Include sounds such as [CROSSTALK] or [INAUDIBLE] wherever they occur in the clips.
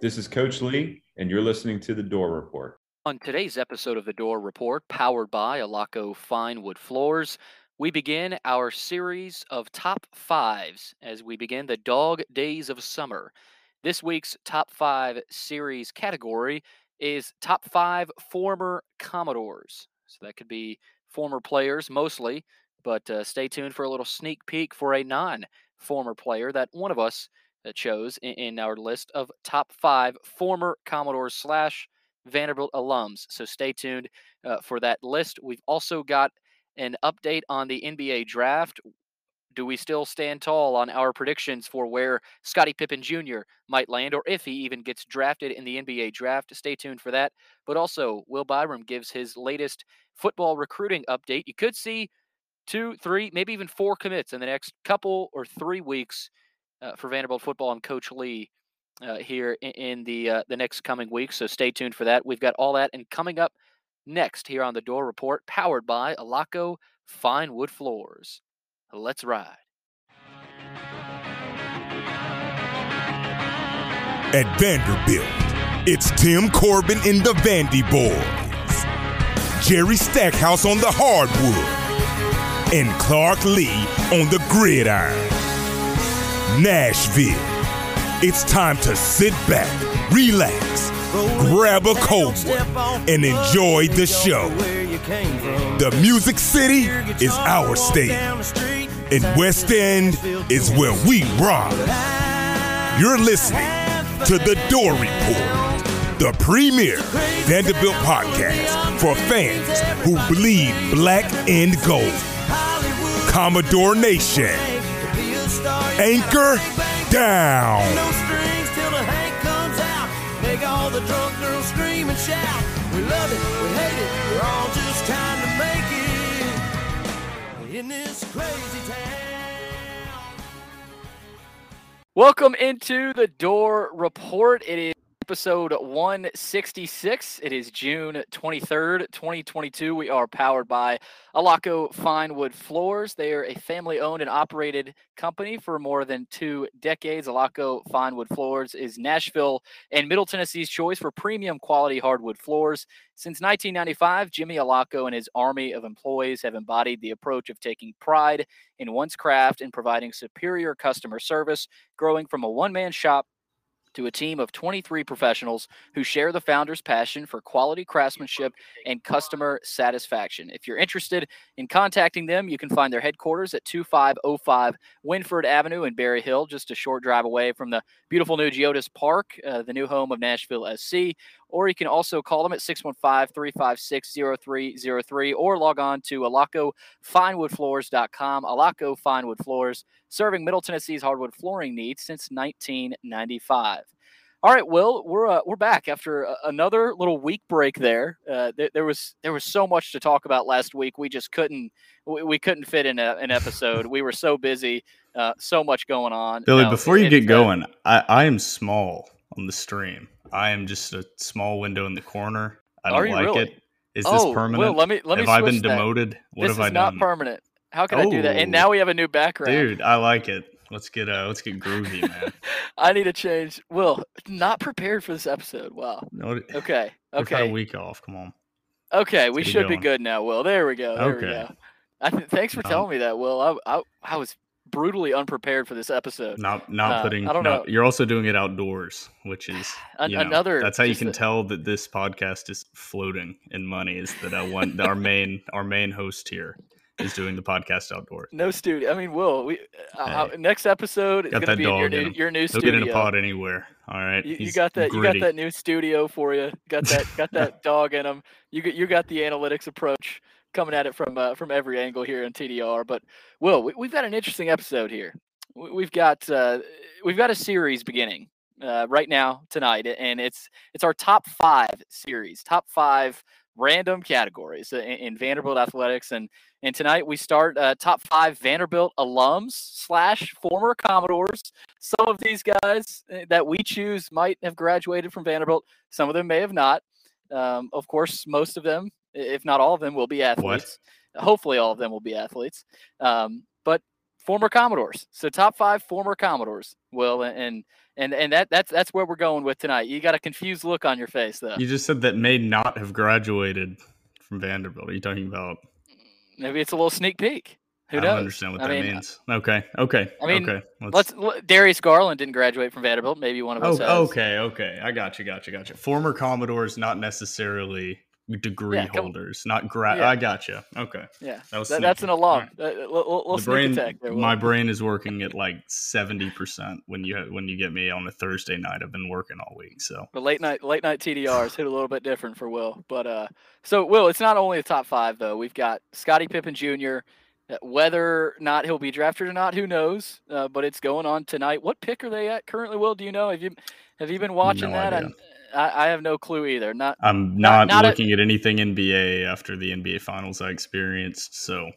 This is Coach Lea, and you're listening to The Dore Report. On today's episode of The Dore Report, powered by Alaco Fine Wood Floors, we begin our series of top fives as we begin the dog days of summer. This week's top five series category is top five former Commodores. So that could be former players mostly, but uh, stay tuned for a little sneak peek for a non former player that one of us that in, in our list of top five former Commodores slash Vanderbilt alums. So stay tuned uh, for that list. We've also got an update on the NBA draft. Do we still stand tall on our predictions for where Scottie Pippen Jr. might land, or if he even gets drafted in the NBA draft? Stay tuned for that. But also, Will Byrum gives his latest football recruiting update. You could see two, three, maybe even four commits in the next couple or three weeks uh, for Vanderbilt football and Coach Lea uh, here in, in the uh, the next coming weeks. So stay tuned for that. We've got all that and coming up next here on the Dore Report, powered by Alaco Fine Wood Floors. Let's ride. At Vanderbilt, it's Tim Corbin in the Vandy Boys, Jerry Stackhouse on the hardwood, and Clark Lea on the gridiron. Nashville. It's time to sit back, relax, grab a cold one, and enjoy the show. The Music City is our state, and West End is where we rock. You're listening to The Dore Report, the premier Vanderbilt podcast for fans who bleed black and gold. Commodore Nation. Anchor down. No strings till the Hank comes out. Make all the drunk girls scream and shout. We love it, we hate it, we're all just trying to make it in this crazy town. Welcome into the Dore Report. It is episode 166. It is June 23rd, 2022. We are powered by Alaco Fine Wood Floors. They are a family owned and operated company for more than two decades. Alaco Fine Wood Floors is Nashville and Middle Tennessee's choice for premium quality hardwood floors. Since 1995, Jimmy Alaco and his army of employees have embodied the approach of taking pride in one's craft and providing superior customer service, growing from a one man shop to a team of 23 professionals who share the founder's passion for quality craftsmanship and customer satisfaction. If you're interested in contacting them, you can find their headquarters at 2505 Winford Avenue in Berry Hill, just a short drive away from the beautiful new Geodis Park, uh, the new home of Nashville SC. Or you can also call them at 615 356 0303 or log on to alacofinewoodfloors.com. Alaco Fine Wood Floors, serving Middle Tennessee's hardwood flooring needs since 1995. All right, Will, we're uh, we're back after a, another little week break. There, uh, there, there was there was so much to talk about last week. We just couldn't we, we couldn't fit in a, an episode. we were so busy, uh, so much going on. Billy, No, before you get going, I, I am small on the stream. I am just a small window in the corner. I don't like really? it. Is oh, this Will, permanent? let me let me have I been switch that. demoted? What this have is I not done? permanent. How can I do that? And Oh. now we have a new background. Dude, I like it. Let's get uh let's get groovy, man. [LAUGHS] I need to change. Will, not prepared for this episode. Wow. No, Okay. we've a week off. Come on. Okay. We get should be good now, Will. There we go. There we Okay. go. I th- thanks for Um, telling me that, Will. I, I I was brutally unprepared for this episode. Not not Uh, putting. I don't not- know. You're also doing it outdoors, which is [SIGHS] An- you know, another- That's how you can tell that this podcast is floating in money. Is that uh, one our [LAUGHS] main our main host here is doing the podcast outdoors. No studio. I mean, Will. We uh, uh, Hey. next episode is going to be in your in new, your new He'll studio. get in a pod anywhere. All right. You, you got that. You got that new studio for you. Got that. Got that [LAUGHS] dog in him. You got. You got the analytics approach coming at it from uh, from every angle here in TDR. But Will, we, we've got an interesting episode here. We- We've got uh, we've got a series beginning uh, right now tonight, and it's it's our top five series, top five random categories in, in Vanderbilt athletics, and and tonight we start uh, top five Vanderbilt alums slash former Commodores. Some of these guys uh, that we choose might have graduated from Vanderbilt. Some of them may have not. Um, of course, most of them, if not all of them, will be athletes. Hopefully, all of them will be athletes. Um, but former Commodores. So top five former Commodores. Will and And and that that's that's where we're going with tonight. You got a confused look on your face though. You just said that may not have graduated from Vanderbilt. Are you talking about? Maybe it's a little sneak peek. Who I knows? don't understand what I that mean, means. Okay, okay, I mean, okay. Let's, let Darius Garland didn't graduate from Vanderbilt. Maybe one of us. Oh, has. okay, okay. I got you, got you, got you. Former Commodores, not necessarily degree Yeah, holders, not grad. Yeah. I got you. Okay. Yeah, That was That- that's an alarm. alum. Uh, The sneak brain, there. Will. my brain is working at like seventy percent when you when you get me on a Thursday night. I've been working all week, so The late night late night TDRs hit a little bit different for Will, but uh, so Will, it's not only the top five though. We've got Scottie Pippen Jr. uh, Whether or not he'll be drafted or not, who knows? Uh, but it's going on tonight. What pick are they at currently? Will, do you know? Have you have you been watching No that? I, I have no clue either. Not I'm Not- not, looking at anything NBA after the NBA finals I experienced. So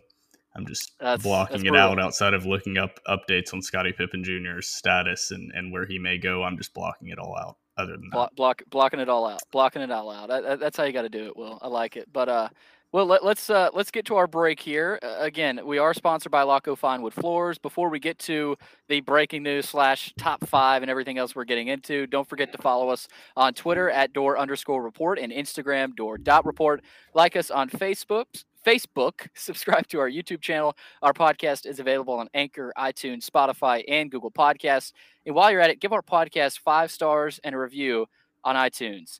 I'm just That's- blocking that's it out outside of looking up updates on Scottie Pippen Jr.'s status and, and where he may go. I'm just blocking it all out. Other than that, block, block blocking it all out, blocking it all out. That- that- that's how you got to do it. Will I like it? But uh, well, let, let's uh, let's get to our break here. Uh, again, we are sponsored by Laco Fine Wood Floors. Before we get to the breaking news slash top five and everything else we're getting into, don't forget to follow us on Twitter at door underscore report and Instagram door dot report. Like us on Facebook. Facebook, [LAUGHS] subscribe to our YouTube channel. Our podcast is available on Anchor, iTunes, Spotify, and Google Podcasts. And while you're at it, give our podcast five stars and a review on iTunes.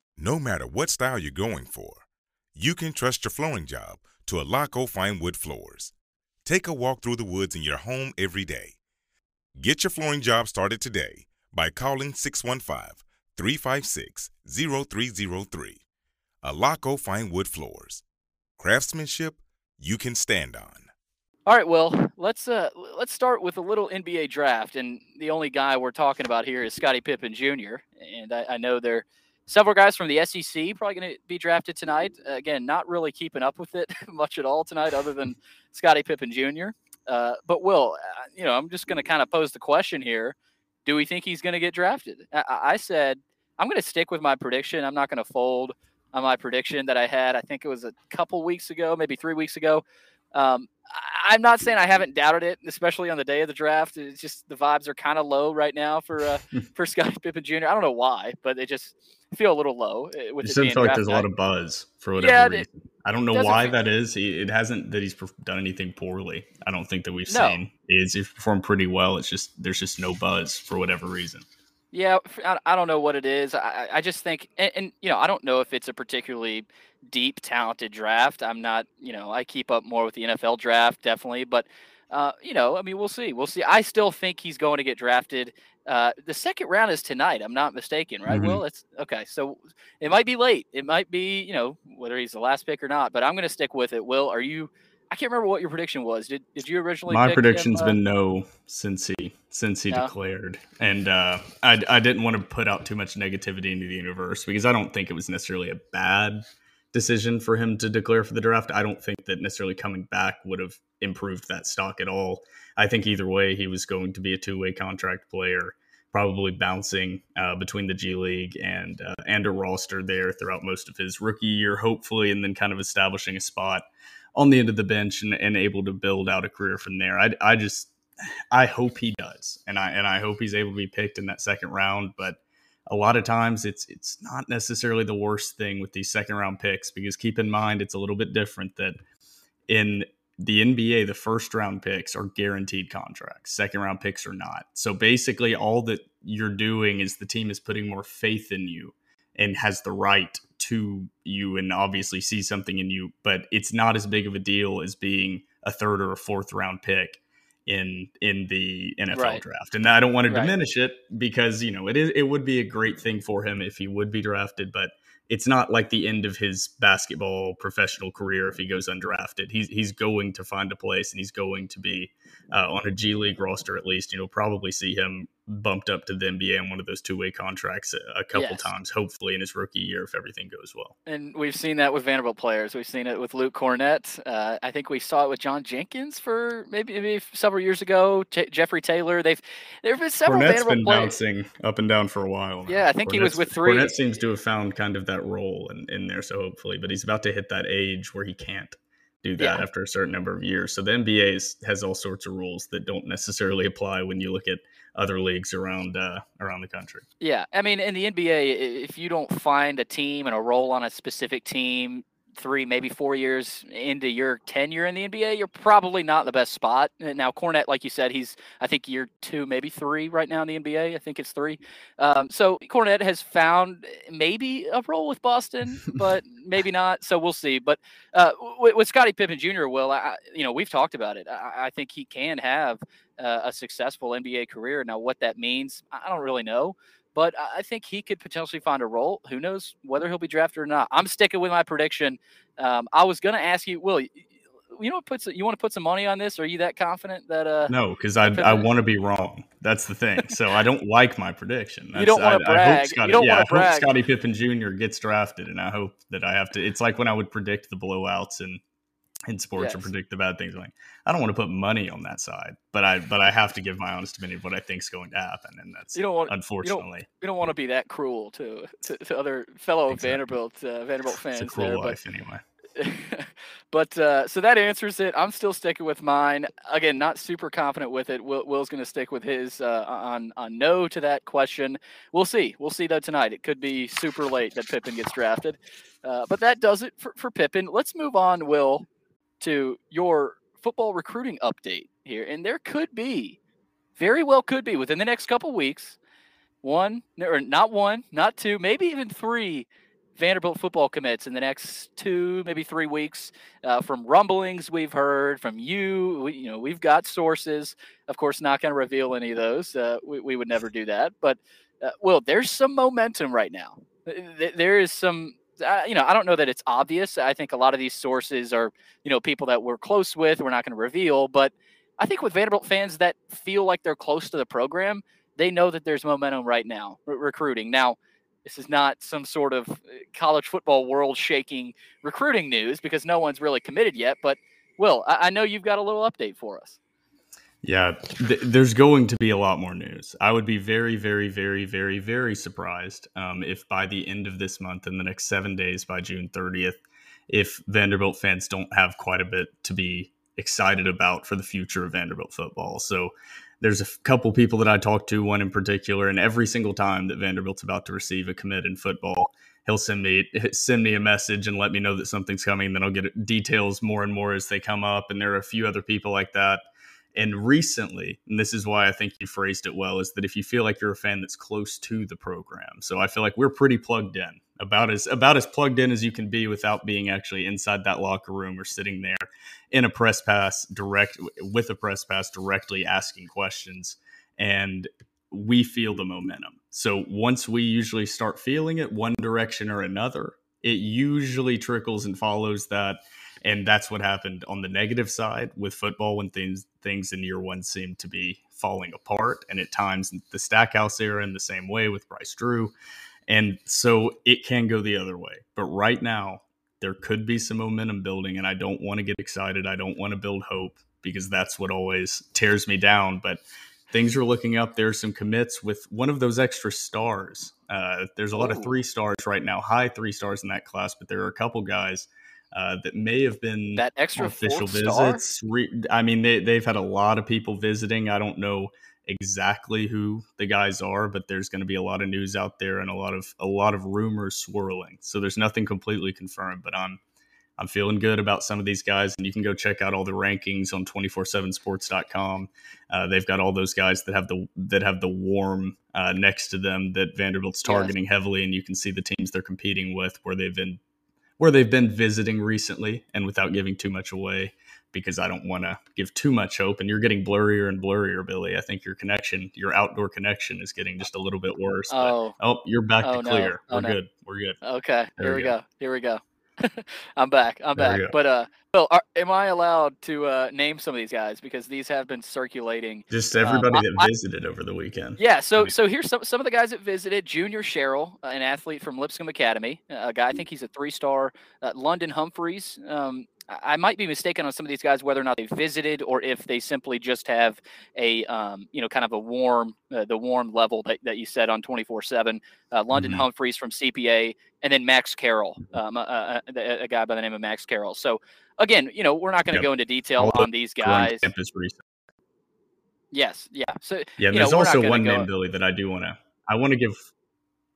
No matter what style you're going for, you can trust your flooring job to Alaco Fine Wood Floors. Take a walk through the woods in your home every day. Get your flooring job started today by calling 615 356 0303. Alaco Fine Wood Floors. Craftsmanship you can stand on. All right, well, let's uh let's start with a little NBA draft, and the only guy we're talking about here is Scottie Pippen Jr. And I, I know there are several guys from the SEC probably going to be drafted tonight. Uh, again, not really keeping up with it [LAUGHS] much at all tonight, other than Scottie Pippen Jr. Uh, but Will, uh, you know, I'm just going to kind of pose the question here: Do we think he's going to get drafted? I, I I said I'm going to stick with my prediction. I'm not going to fold on my prediction that I had. I think it was a couple weeks ago, maybe three weeks ago. Um, I'm not saying I haven't doubted it, especially on the day of the draft. It's just the vibes are kind of low right now for uh, [LAUGHS] for Scottie Pippen Jr. I don't know why, but they just feel a little low. uh, With it it seems like there's a lot of buzz for whatever Yeah, it- reason. I don't know why that is. It hasn't that he's done anything poorly. I don't think that we've No. seen. He's, he's performed pretty well. It's just there's just no buzz for whatever reason. Yeah, I don't know what it is. I, I- I just think, and, and you know, I don't know if it's a particularly deep, talented draft. I'm not, you know, I keep up more with the NFL draft, definitely, but uh, you know, I mean, we'll see, we'll see. I still think he's going to get drafted. Uh, the second round is tonight. I'm not mistaken, right? Mhm. Will it's okay. So it might be late. It might be, you know, whether he's the last pick or not. But I'm going to stick with it. Will, are you? I can't remember what your prediction was. Did Did you originally? My pick him, uh, been no since he since he Yeah. declared, and uh, I I didn't want to put out too much negativity into the universe because I don't think it was necessarily a bad decision for him to declare for the draft. I don't think that necessarily coming back would have improved that stock at all. I think either way, he was going to be a two way contract player, probably bouncing uh, between the G League and uh, and a roster there throughout most of his rookie year, hopefully, and then kind of establishing a spot on the end of the bench and, and able to build out a career from there. I, I just I hope he does, and I and I hope he's able to be picked in that second round. But a lot of times, it's it's not necessarily the worst thing with these second round picks because keep in mind it's a little bit different that in the NBA, the first round picks are guaranteed contracts. Second round picks are not. So basically, all that you're doing is the team is putting more faith in you and has the right to you and obviously see something in you, but it's not as big of a deal as being a third or a fourth round pick in in the NFL Right. draft. And I don't want to Right. diminish it because, you know, it is it would be a great thing for him if he would be drafted, but it's not like the end of his basketball professional career if he goes undrafted. He's he's going to find a place and he's going to be uh, on a G League roster at least. You know, probably see him bumped up to the NBA on one of those two way contracts a, couple Yes. times, hopefully in his rookie year if everything goes well. And we've seen that with Vanderbilt players. We've seen it with Luke Kornet. Uh, I think we saw it with John Jenkins for maybe, maybe several years ago. J- Jeffrey Taylor. They've there have been several Kornet's Vanderbilt been players. bouncing up and down for a while. now. Yeah, I think he was with three- Kornet seems to have found kind of that role in, in there, so hopefully, but he's about to hit that age where he can't do that Yeah. after a certain number of years. So the NBA is, has all sorts of rules that don't necessarily apply when you look at other leagues around uh, around the country. Yeah, I mean, in the NBA, if you don't find a team and a role on a specific team three, maybe four years into your tenure in the NBA, you're probably not in the best spot. Now, Kornet, like you said, he's I think year two, maybe three right now in the NBA. I think it's three. Um, so Kornet has found maybe a role with Boston, [LAUGHS] but maybe not. So we'll see. But uh, with, with Scottie Pippen Jr., Will, I- you know, we've talked about it. I, I think he can have uh, a successful NBA career. Now, what that means, I don't really know, but I think he could potentially find a role. Who knows whether he'll be drafted or not? I'm sticking with my prediction. Um, I was going to ask you, Will, you know, what puts you want to put some money on this? Are you that confident that? Uh, No, because I I want to be wrong. That's the thing. So I don't like my prediction. You don't wanna I- I hope brag. Don't yeah, I hope brag. Scottie Pippen Jr. gets drafted, and I hope that I have to. It's like when I would predict the blowouts in in sports or predict the bad things. I'm Like I don't want to put money on that side, but I but I have to give my honest opinion of what I think is going to happen, and that's You don't want. unfortunately You don't want to be that cruel to to, to other fellow Exactly. Vanderbilt uh, Vanderbilt fans. it's a cruel there, but- life anyway. [LAUGHS] but uh, so that answers it. I'm still sticking with mine. Again, not super confident with it. Will, Will's going to stick with his uh, on on no to that question. We'll see. We'll see though tonight. It could be super late that Pippen gets drafted. Uh, but that does it for, for Pippen. Let's move on, Will, to your football recruiting update here. And there could be, very well could be within the next couple weeks, one or not one, not two, maybe even three Vanderbilt football commits in the next two, maybe three weeks. Uh, from rumblings we've heard from you, we, you know, we've got sources. Of course, not going to reveal any of those. Uh, we, we would never do that. But uh, Will, there's some momentum right now. Th- th- There is some. You know, I don't know that it's obvious. I think a lot of these sources are, you know, people that we're close with. We're not going to reveal, but I think with Vanderbilt fans that feel like they're close to the program, they know that there's momentum right now re- recruiting. Now, this is not some sort of uh, college football world shaking recruiting news because no one's really committed yet. But Will, I, I know you've got a little update for us. Yeah, th- there's going to be a lot more news. I would be very, very, very, very, very surprised um, if by the end of this month, in the next seven days, by June 30th, if Vanderbilt fans don't have quite a bit to be excited about for the future of Vanderbilt football. So there's a couple people that I talked to, one in particular, and every single time that Vanderbilt's about to receive a commit in football, he'll send me send me a message and let me know that something's coming. Then I'll get details more and more as they come up. And there are a few other people like that. And recently, and this is why I think you phrased it well, is that if you feel like you're a fan that's close to the program, so I feel like we're pretty plugged in, about as about as plugged in as you can be without being actually inside that locker room or sitting there in a press pass direct with a press pass directly asking questions. And we feel the momentum. So once we usually start feeling it one direction or another, it usually trickles and follows that and that's what happened on the negative side with football when things things in year one seemed to be falling apart. And at times the stackhouse era in the same way with bryce drew. And so it can go the other way. But right now there could be some momentum building and i don't want to get excited. I don't want to build hope because that's what always tears me down. But things are looking up. There's some commits with one of those extra stars. Uh, there's a lot Ooh. of three stars right now high three stars in that class but there are a couple guys uh, that may have been That extra official visits. Re- I mean, they, they've had a lot of people visiting. I don't know exactly who the guys are, but there's going to be a lot of news out there and a lot of a lot of rumors swirling. So there's nothing completely confirmed, but I'm I'm feeling good about some of these guys, and you can go check out all the rankings on 247sports.com. Uh, they've got all those guys that have the that have the warm uh, next to them that Vanderbilt's Yes. targeting heavily, and you can see the teams they're competing with where they've been where they've been visiting recently, and without giving too much away, because I don't want to give too much hope. And you're getting blurrier and blurrier, Billy. I think your connection, your outdoor connection, is getting just a little bit worse. but- Oh, oh, you're back Oh, to no. clear. Oh, We're no. good. We're good. okay. There Here we we go. Here we go. [LAUGHS] I'm back. I'm There back. But uh, Well, are, am I allowed to uh, name some of these guys because these have been circulating? Just everybody I- that I- visited over the weekend. Yeah, so so here's some some of the guys that visited. Junior uh, an athlete from Lipscomb Academy, uh, a guy I think he's a three-star. Uh, London Humphreys. Um, I might be mistaken on some of these guys whether or not they visited or if they simply just have a um, you know kind of a warm uh, the warm level that, that you said on 24/7. Uh, London Mhm. Humphreys from CPA, and then Max Carroll, um, a, a, a- guy by the name of Max Carroll. So again, you know we're not going to Yep. go into detail All on these guys. campus recent. Yes, yeah. So Yeah, you know, there's also one name, Billy, that I do want to. I want to give.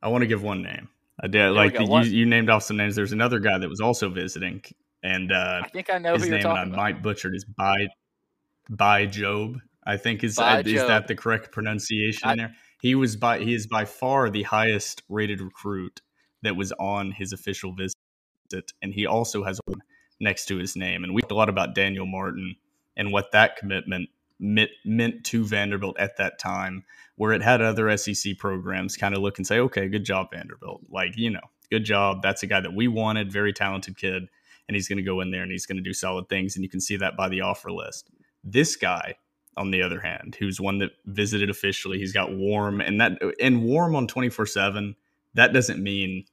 I want to give one name. I did we like you, you named off some names. There's another guy that was also visiting, and uh, I think I know his who you're name and I talking about. might butcher it is by by Job. I think is uh, is that the correct pronunciation I- there? He was by he is by far the highest rated recruit that was on his official visit, and he also has one next to his name. And we talked a lot about Daniel Martin and what that commitment meant, meant to Vanderbilt at that time, where it had other SEC programs kind of look and say, "Okay, good job, Vanderbilt. Like you know, good job. That's a guy that we wanted, very talented kid." And he's going to go in there and he's going to do solid things. And you can see that by the offer list. This guy, on the other hand, who's one that visited officially, he's got warm and that and warm on 24 7, that doesn't mean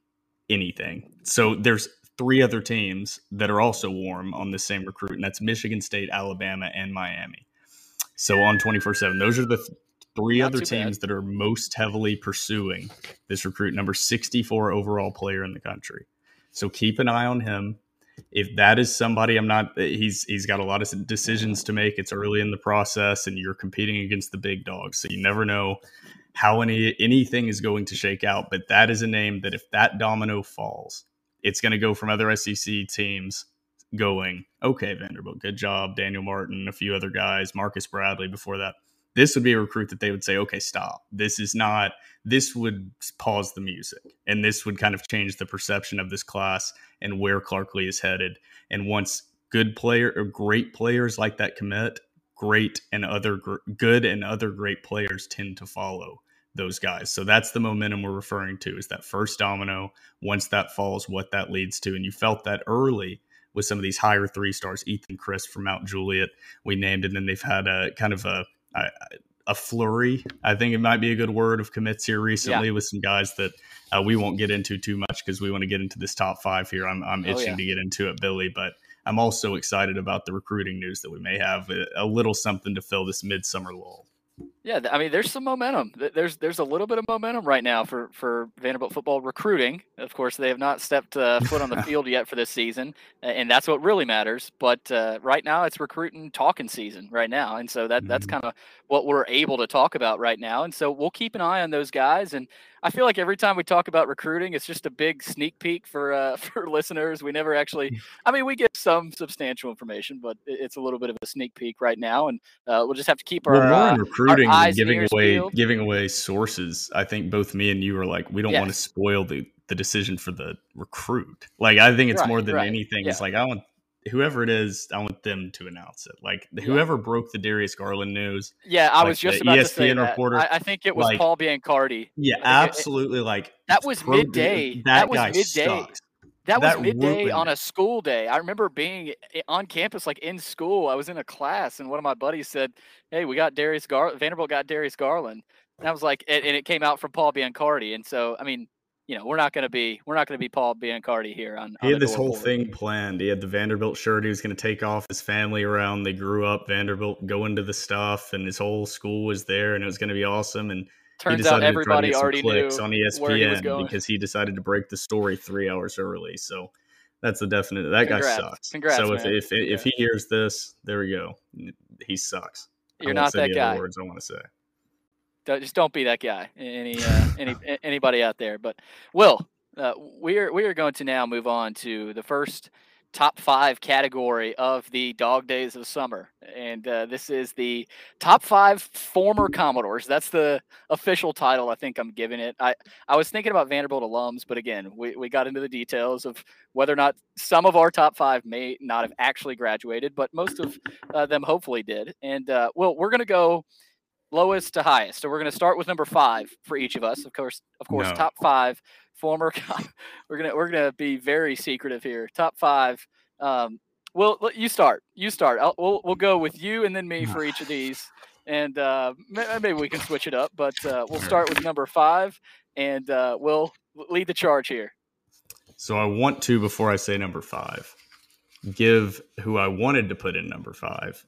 anything. So there's three other teams that are also warm on the same recruit, and that's Michigan State, Alabama, and Miami. So on 24 7, those are the th- three Not other too bad. teams that are most heavily pursuing this recruit, number 64 overall player in the country. So keep an eye on him if that is somebody I'm not eh, he's he's got a lot of decisions to make it's early in the process and you're competing against the big dogs so you never know how any anything is going to shake out but that is a name that if that domino falls it's going to go from other SEC teams going okay Vanderbilt good job Daniel Martin a few other guys Marcus Bradley before that this would be a recruit that they would say okay stop this is not this would pause the music and this would kind of change the perception of this class and where Clark Lea is headed. And once good player or great players like that commit, great and other gr- good and other great players tend to follow those guys. So that's the momentum we're referring to is that first domino. Once that falls, what that leads to. And you felt that early with some of these higher three stars, Ethan Chris from Mount Juliet, we named, and then they've had a kind of a, a a flurry. I think it might be a good word of commits here recently with some guys that uh, we won't get into too much because we want to get into this top five here. I'm, I'm Oh, itching yeah. to get into it, Billy, but I'm also excited about the recruiting news that we may have a, a little something to fill this midsummer lull. Yeah, I mean, there's some momentum. There's there's a little bit of momentum right now for for Vanderbilt football recruiting. Of course, they have not stepped uh, foot on the [LAUGHS] field yet for this season, and that's what really matters. But uh, right now, it's recruiting talking season right now, and so that that's Mhm. kind of what we're able to talk about right now. And so we'll keep an eye on those guys. And I feel like every time we talk about recruiting, it's just a big sneak peek for uh, [LAUGHS] for listeners. We never actually, I mean, we get some substantial information, but it's a little bit of a sneak peek right now, and uh, we'll just have to keep our Well, uh, recruiting eyes giving away giving away sources. I think both me and you are like, we don't want to spoil the the decision for the recruit. Like, I think it's Right, more than right, anything. yeah. It's like I want whoever it is, I want them to announce it. Like whoever broke the Darius Garland news, Yeah, I like was just about to say ESPN that. reporter, I, I think it was like- Paul Biancardi. yeah, it- it- absolutely. like That was midday. That, That was guy midday. sucks. That was That midday ruined on a school day. I remember being on campus, like in school. I was in a class, and one of my buddies said, "Hey, we got Darius Gar. Vanderbilt got Darius Garland." And I was like, and, and it came out from Paul Biancardi. And so, I mean, you know, we're not going to be we're not going to be Paul Biancardi here on. He on had this whole thing planned. He had the Vanderbilt shirt. He was going to take off his family around. They grew up Vanderbilt, go into the stuff, and his whole school was there, and it was going to be awesome. And Turns decided out to try to everybody already knew clicks on where he was ESPN because he decided to break the story three hours early. So that's the definite. That Congrats. guy sucks. Congrats, so if man. if if he hears this, there we go. He sucks. You're not that guy. Words I want to say. Don't, just don't be that guy. Any uh, any [LAUGHS] anybody out there? But Will, uh, we are we are going to now move on to the first top five category of the dog days of summer, and uh, this is the top five former Commodores. That's the official title. I think I'm giving it. I I was thinking about Vanderbilt alums, but again, we we got into the details of whether or not some of our top five may not have actually graduated, but most of uh, them hopefully did. And uh, well, we're gonna go lowest to highest. So we're going to start with number five for each of us. Of course, of course, No. top five former. [LAUGHS] we're gonna we're gonna be very secretive here. Top five. Um, well, you start. You start. I'll, we'll we'll go with you and then me [SIGHS] for each of these, and uh, maybe we can switch it up. But uh, we'll start with number five, and uh, we'll lead the charge here. So I want to before I say number five, give who I wanted to put in number five,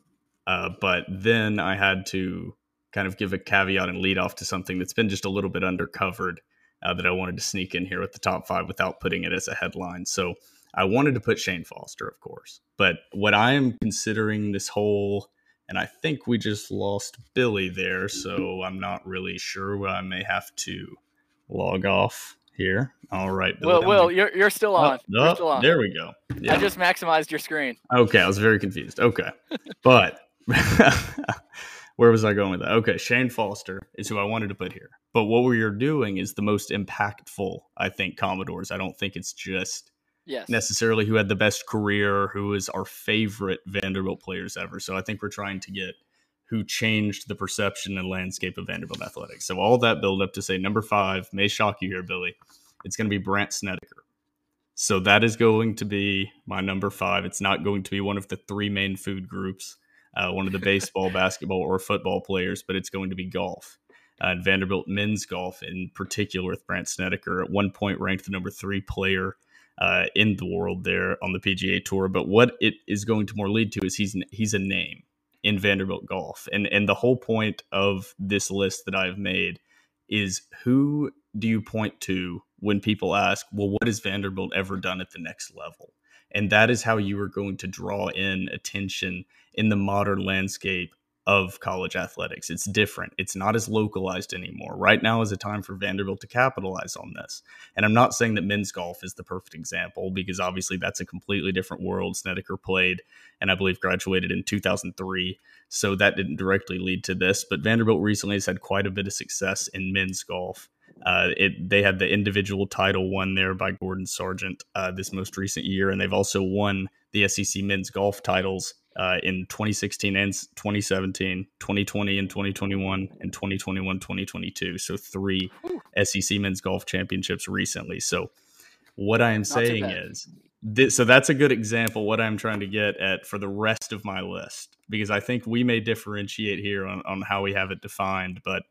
uh, but then I had to kind of give a caveat and lead off to something that's been just a little bit undercovered uh, that I wanted to sneak in here with the top five without putting it as a headline. So I wanted to put Shan Foster, of course. But what I am considering this whole, and I think we just lost Billy there, so I'm not really sure. I may have to log off here. All right. Billy, well, Will, you're, you're still on. Oh, you're still on. There we go. Yeah. I just maximized your screen. Okay. I was very confused. Okay. but [LAUGHS] where was I going with that? Okay, Shan Foster is who I wanted to put here. But what we are doing is the most impactful, I think, Commodores. I don't think it's just yes. necessarily who had the best career, who is our favorite Vanderbilt players ever. So I think we're trying to get who changed the perception and landscape of Vanderbilt athletics. So all that build up to say number five may shock you here, Billy. It's going to be Brandt Snedeker. So that is going to be my number five. It's not going to be one of the three main food groups uh, one of the baseball, basketball, or football players, but it's going to be golf. Uh, and Vanderbilt men's golf, in particular, with Brandt Snedeker, at one point ranked the number three player uh, in the world there on the PGA Tour. But what it is going to more lead to is he's he's a name in Vanderbilt golf, and and the whole point of this list that I've made is who do you point to when people ask, well, what has Vanderbilt ever done at the next level? And that is how you are going to draw in attention in the modern landscape of college athletics. It's different. It's not as localized anymore. Right now is a time for Vanderbilt to capitalize on this. And I'm not saying that men's golf is the perfect example because obviously that's a completely different world. Snedeker played and I believe graduated in 2003. So that didn't directly lead to this. But Vanderbilt recently has had quite a bit of success in men's golf. Uh, it, they had the individual title won there by Gordon Sargent uh, this most recent year, and they've also won the SEC men's golf titles uh, in 2016 and 2017, 2020 and 2021, and 2021 2022. So three Ooh. SEC men's golf championships recently. So what I am Not saying is, this, so that's a good example. What I'm trying to get at for the rest of my list, because I think we may differentiate here on, on how we have it defined, but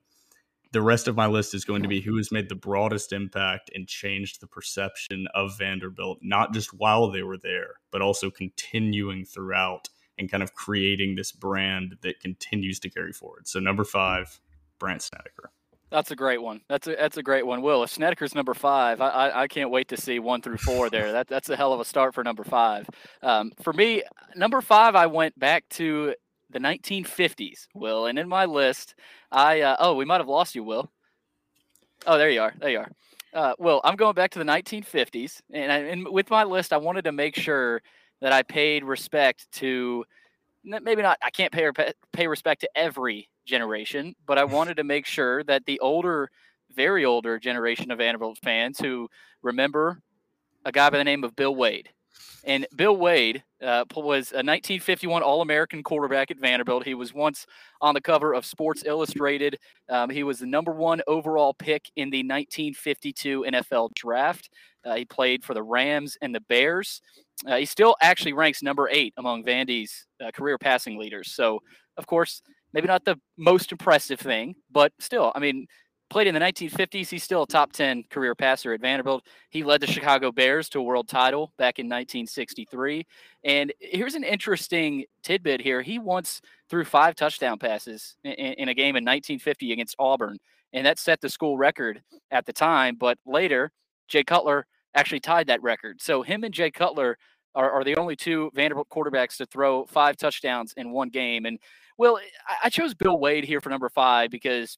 the rest of my list is going to be who has made the broadest impact and changed the perception of Vanderbilt, not just while they were there, but also continuing throughout and kind of creating this brand that continues to carry forward. So number five, Brandt Snedeker. That's a great one. That's a that's a great one. Will, if Snedeker's number five, I, I, I can't wait to see one through four there. That that's a hell of a start for number five. Um, for me, number five, I went back to the 1950s, Will. And in my list, I uh, oh, we might have lost you, Will. Oh, there you are. There you are. Uh, Will, I'm going back to the 1950s, and, I, and with my list, I wanted to make sure that I paid respect to maybe not. I can't pay pay respect to every generation, but I wanted to make sure that the older, very older generation of Vanderbilt fans who remember a guy by the name of Bill Wade and Bill Wade uh, was a 1951 All American quarterback at Vanderbilt. He was once on the cover of Sports Illustrated. Um, he was the number one overall pick in the 1952 NFL draft. Uh, he played for the Rams and the Bears. Uh, he still actually ranks number eight among Vandy's uh, career passing leaders. So, of course, maybe not the most impressive thing, but still, I mean, Played in the 1950s. He's still a top 10 career passer at Vanderbilt. He led the Chicago Bears to a world title back in 1963. And here's an interesting tidbit here. He once threw five touchdown passes in, in a game in 1950 against Auburn, and that set the school record at the time. But later, Jay Cutler actually tied that record. So him and Jay Cutler are, are, the only two Vanderbilt quarterbacks to throw five touchdowns in one game. And well, I chose Bill Wade here for number five because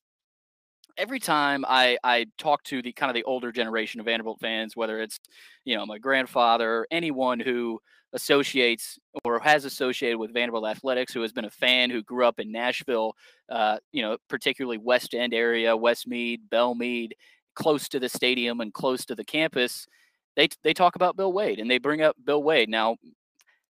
every time I I talk to the kind of the older generation of Vanderbilt fans, whether it's you know my grandfather, anyone who associates or has associated with Vanderbilt athletics, who has been a fan, who grew up in Nashville, uh, you know, particularly West End area, Westmead, Belle Meade, close to the stadium and close to the campus, they they talk about Bill Wade and they bring up Bill Wade. Now,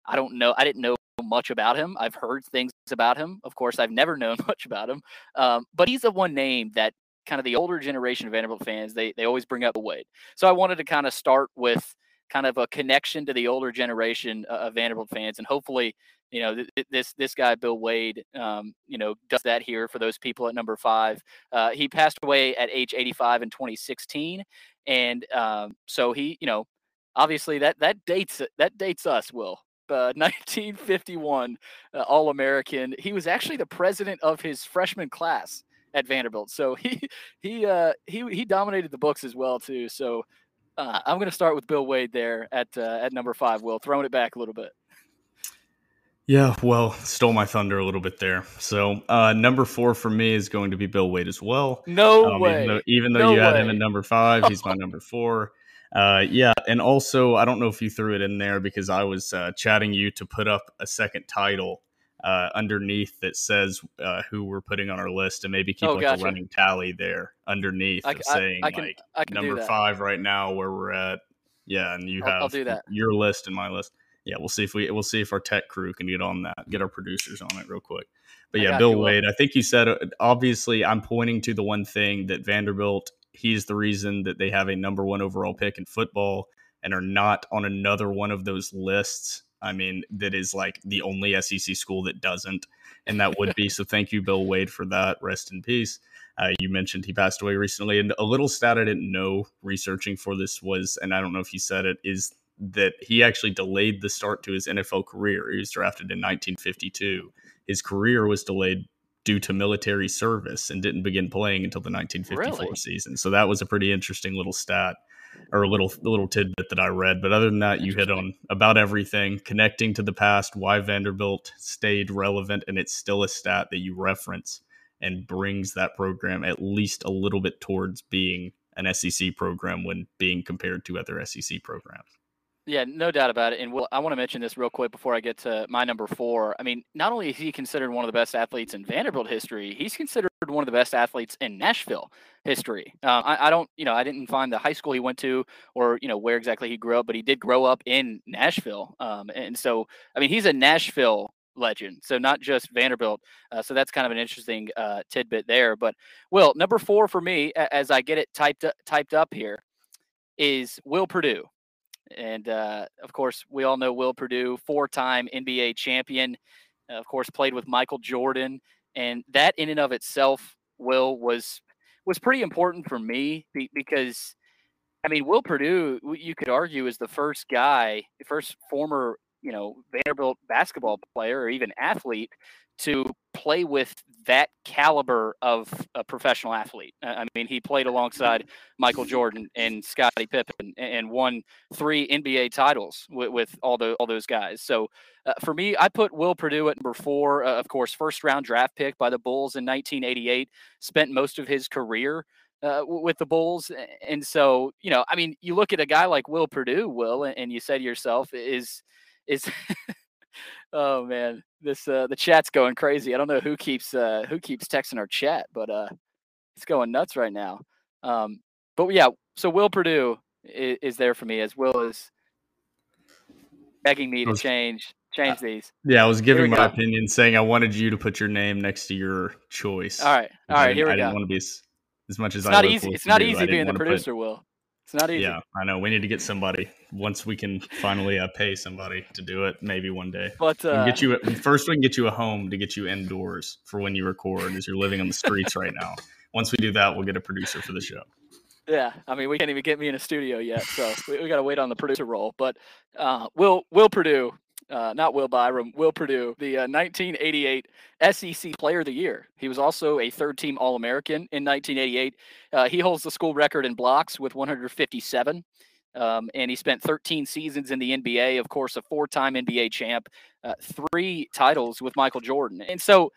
I don't know, I didn't know much about him. I've heard things about him. Of course, I've never [LAUGHS] known much about him, um, but he's the one name that kind of the older generation of Vanderbilt fans, they they always bring up Wade. So I wanted to kind of start with kind of a connection to the older generation of Vanderbilt fans, and hopefully, you know, th- this this guy Bill Wade, um, you know, does that here for those people at number five. Uh, he passed away at age 85 in 2016, and um, so he, you know, obviously that that dates that dates us. Will [LAUGHS] uh, 1951 uh, All American. He was actually the president of his freshman class at Vanderbilt. So [LAUGHS] he he uh, he he dominated the books as well too. So uh, I'm going to start with Bill Wade there at uh, at number five. Will throwing it back a little bit. Yeah, well, stole my thunder a little bit there. So uh, number four for me is going to be Bill Wade as well. No um, way. Even though, even though no you way. had him at number five, he's my [LAUGHS] number four. Uh, yeah, and also I don't know if you threw it in there because I was uh, chatting you to put up a second title uh, underneath that says uh, who we're putting on our list, and maybe keep Oh, like gotcha. a running tally there underneath I, of saying I can like I can number five right now where we're at. Yeah, and you I'll- have I'll do that. your list and my list. Yeah, we'll see if we we'll see if our tech crew can get on that, get our producers on it real quick. But yeah, Bill. Wade. I think you said uh, obviously I'm pointing to the one thing that Vanderbilt. He's the reason that they have a number one overall pick in football and are not on another one of those lists. I mean, that is like the only SEC school that doesn't, and that would [LAUGHS] be. so thank you, Bill Wade, for that. Rest in peace. Uh, you mentioned he passed away recently, and a little stat I didn't know researching for this was, and I don't know if you said it, is that he actually delayed the start to his NFL career. He was drafted in 1952. His career was delayed due to military service and didn't begin playing until the 1954 Really? season. So that was a pretty interesting little stat or a little little tidbit that I read. But other than that, you hit on about everything connecting to the past, why Vanderbilt stayed relevant, and it's still a stat that you reference and brings that program at least a little bit towards being an SEC program when being compared to other SEC programs. Yeah, no doubt about it. And Will, I want to mention this real quick before I get to my number four. I mean, not only is he considered one of the best athletes in Vanderbilt history, he's considered one of the best athletes in Nashville history. Uh, I, I don't, you know, I didn't find the high school he went to or you know where exactly he grew up, but he did grow up in Nashville. Um, and so, I mean, he's a Nashville legend, so not just Vanderbilt. Uh, so that's kind of an interesting uh, tidbit there. But Will, number four for me, as I get it typed up, typed up here, is Will Perdue. And uh, of course, we all know Will Perdue, four time NBA champion, uh, of course, played with Michael Jordan. And that in and of itself, Will, was was pretty important for me be- because, I mean, Will Perdue, you could argue, is the first guy, the first former, you know, Vanderbilt basketball player or even athlete to play with that caliber of a professional athlete. I mean, he played alongside Michael Jordan and Scottie Pippen and won three NBA titles with, with all the all those guys. So uh, for me, I put Will Perdue at number four. Uh, of course, first round draft pick by the Bulls in 1988. Spent most of his career uh, with the Bulls, and so you know, I mean, you look at a guy like Will Perdue, Will, and you say to yourself, is is [LAUGHS] oh man, this uh, the chat's going crazy. I don't know who keeps uh, who keeps texting our chat, but uh, it's going nuts right now. Um, but yeah, so Will Perdue is, is there for me as Will is begging me to change change these. Yeah, I was giving my go. opinion, saying I wanted you to put your name next to your choice. All right, all I right, here we go. I didn't want to be as, as much as It's I not easy. It's not you, easy being the wanna put- producer. Will it's not easy. Yeah, I know. We need to get somebody once we can finally uh, pay somebody to do it. Maybe one day. But uh, get you first. We can get you a home to get you indoors for when you record, as you're living on the streets right now. Once we do that, we'll get a producer for the show. Yeah, I mean, we can't even get me in a studio yet, so we, we got to wait on the producer role. But uh, Will Will Perdue, uh, not Will Byrum, Will Perdue, the uh, 1988 SEC Player of the Year. He was also a third-team All-American in 1988. Uh, he holds the school record in blocks with 157. Um, and he spent 13 seasons in the NBA, of course, a four time NBA champ, uh, three titles with Michael Jordan. And so,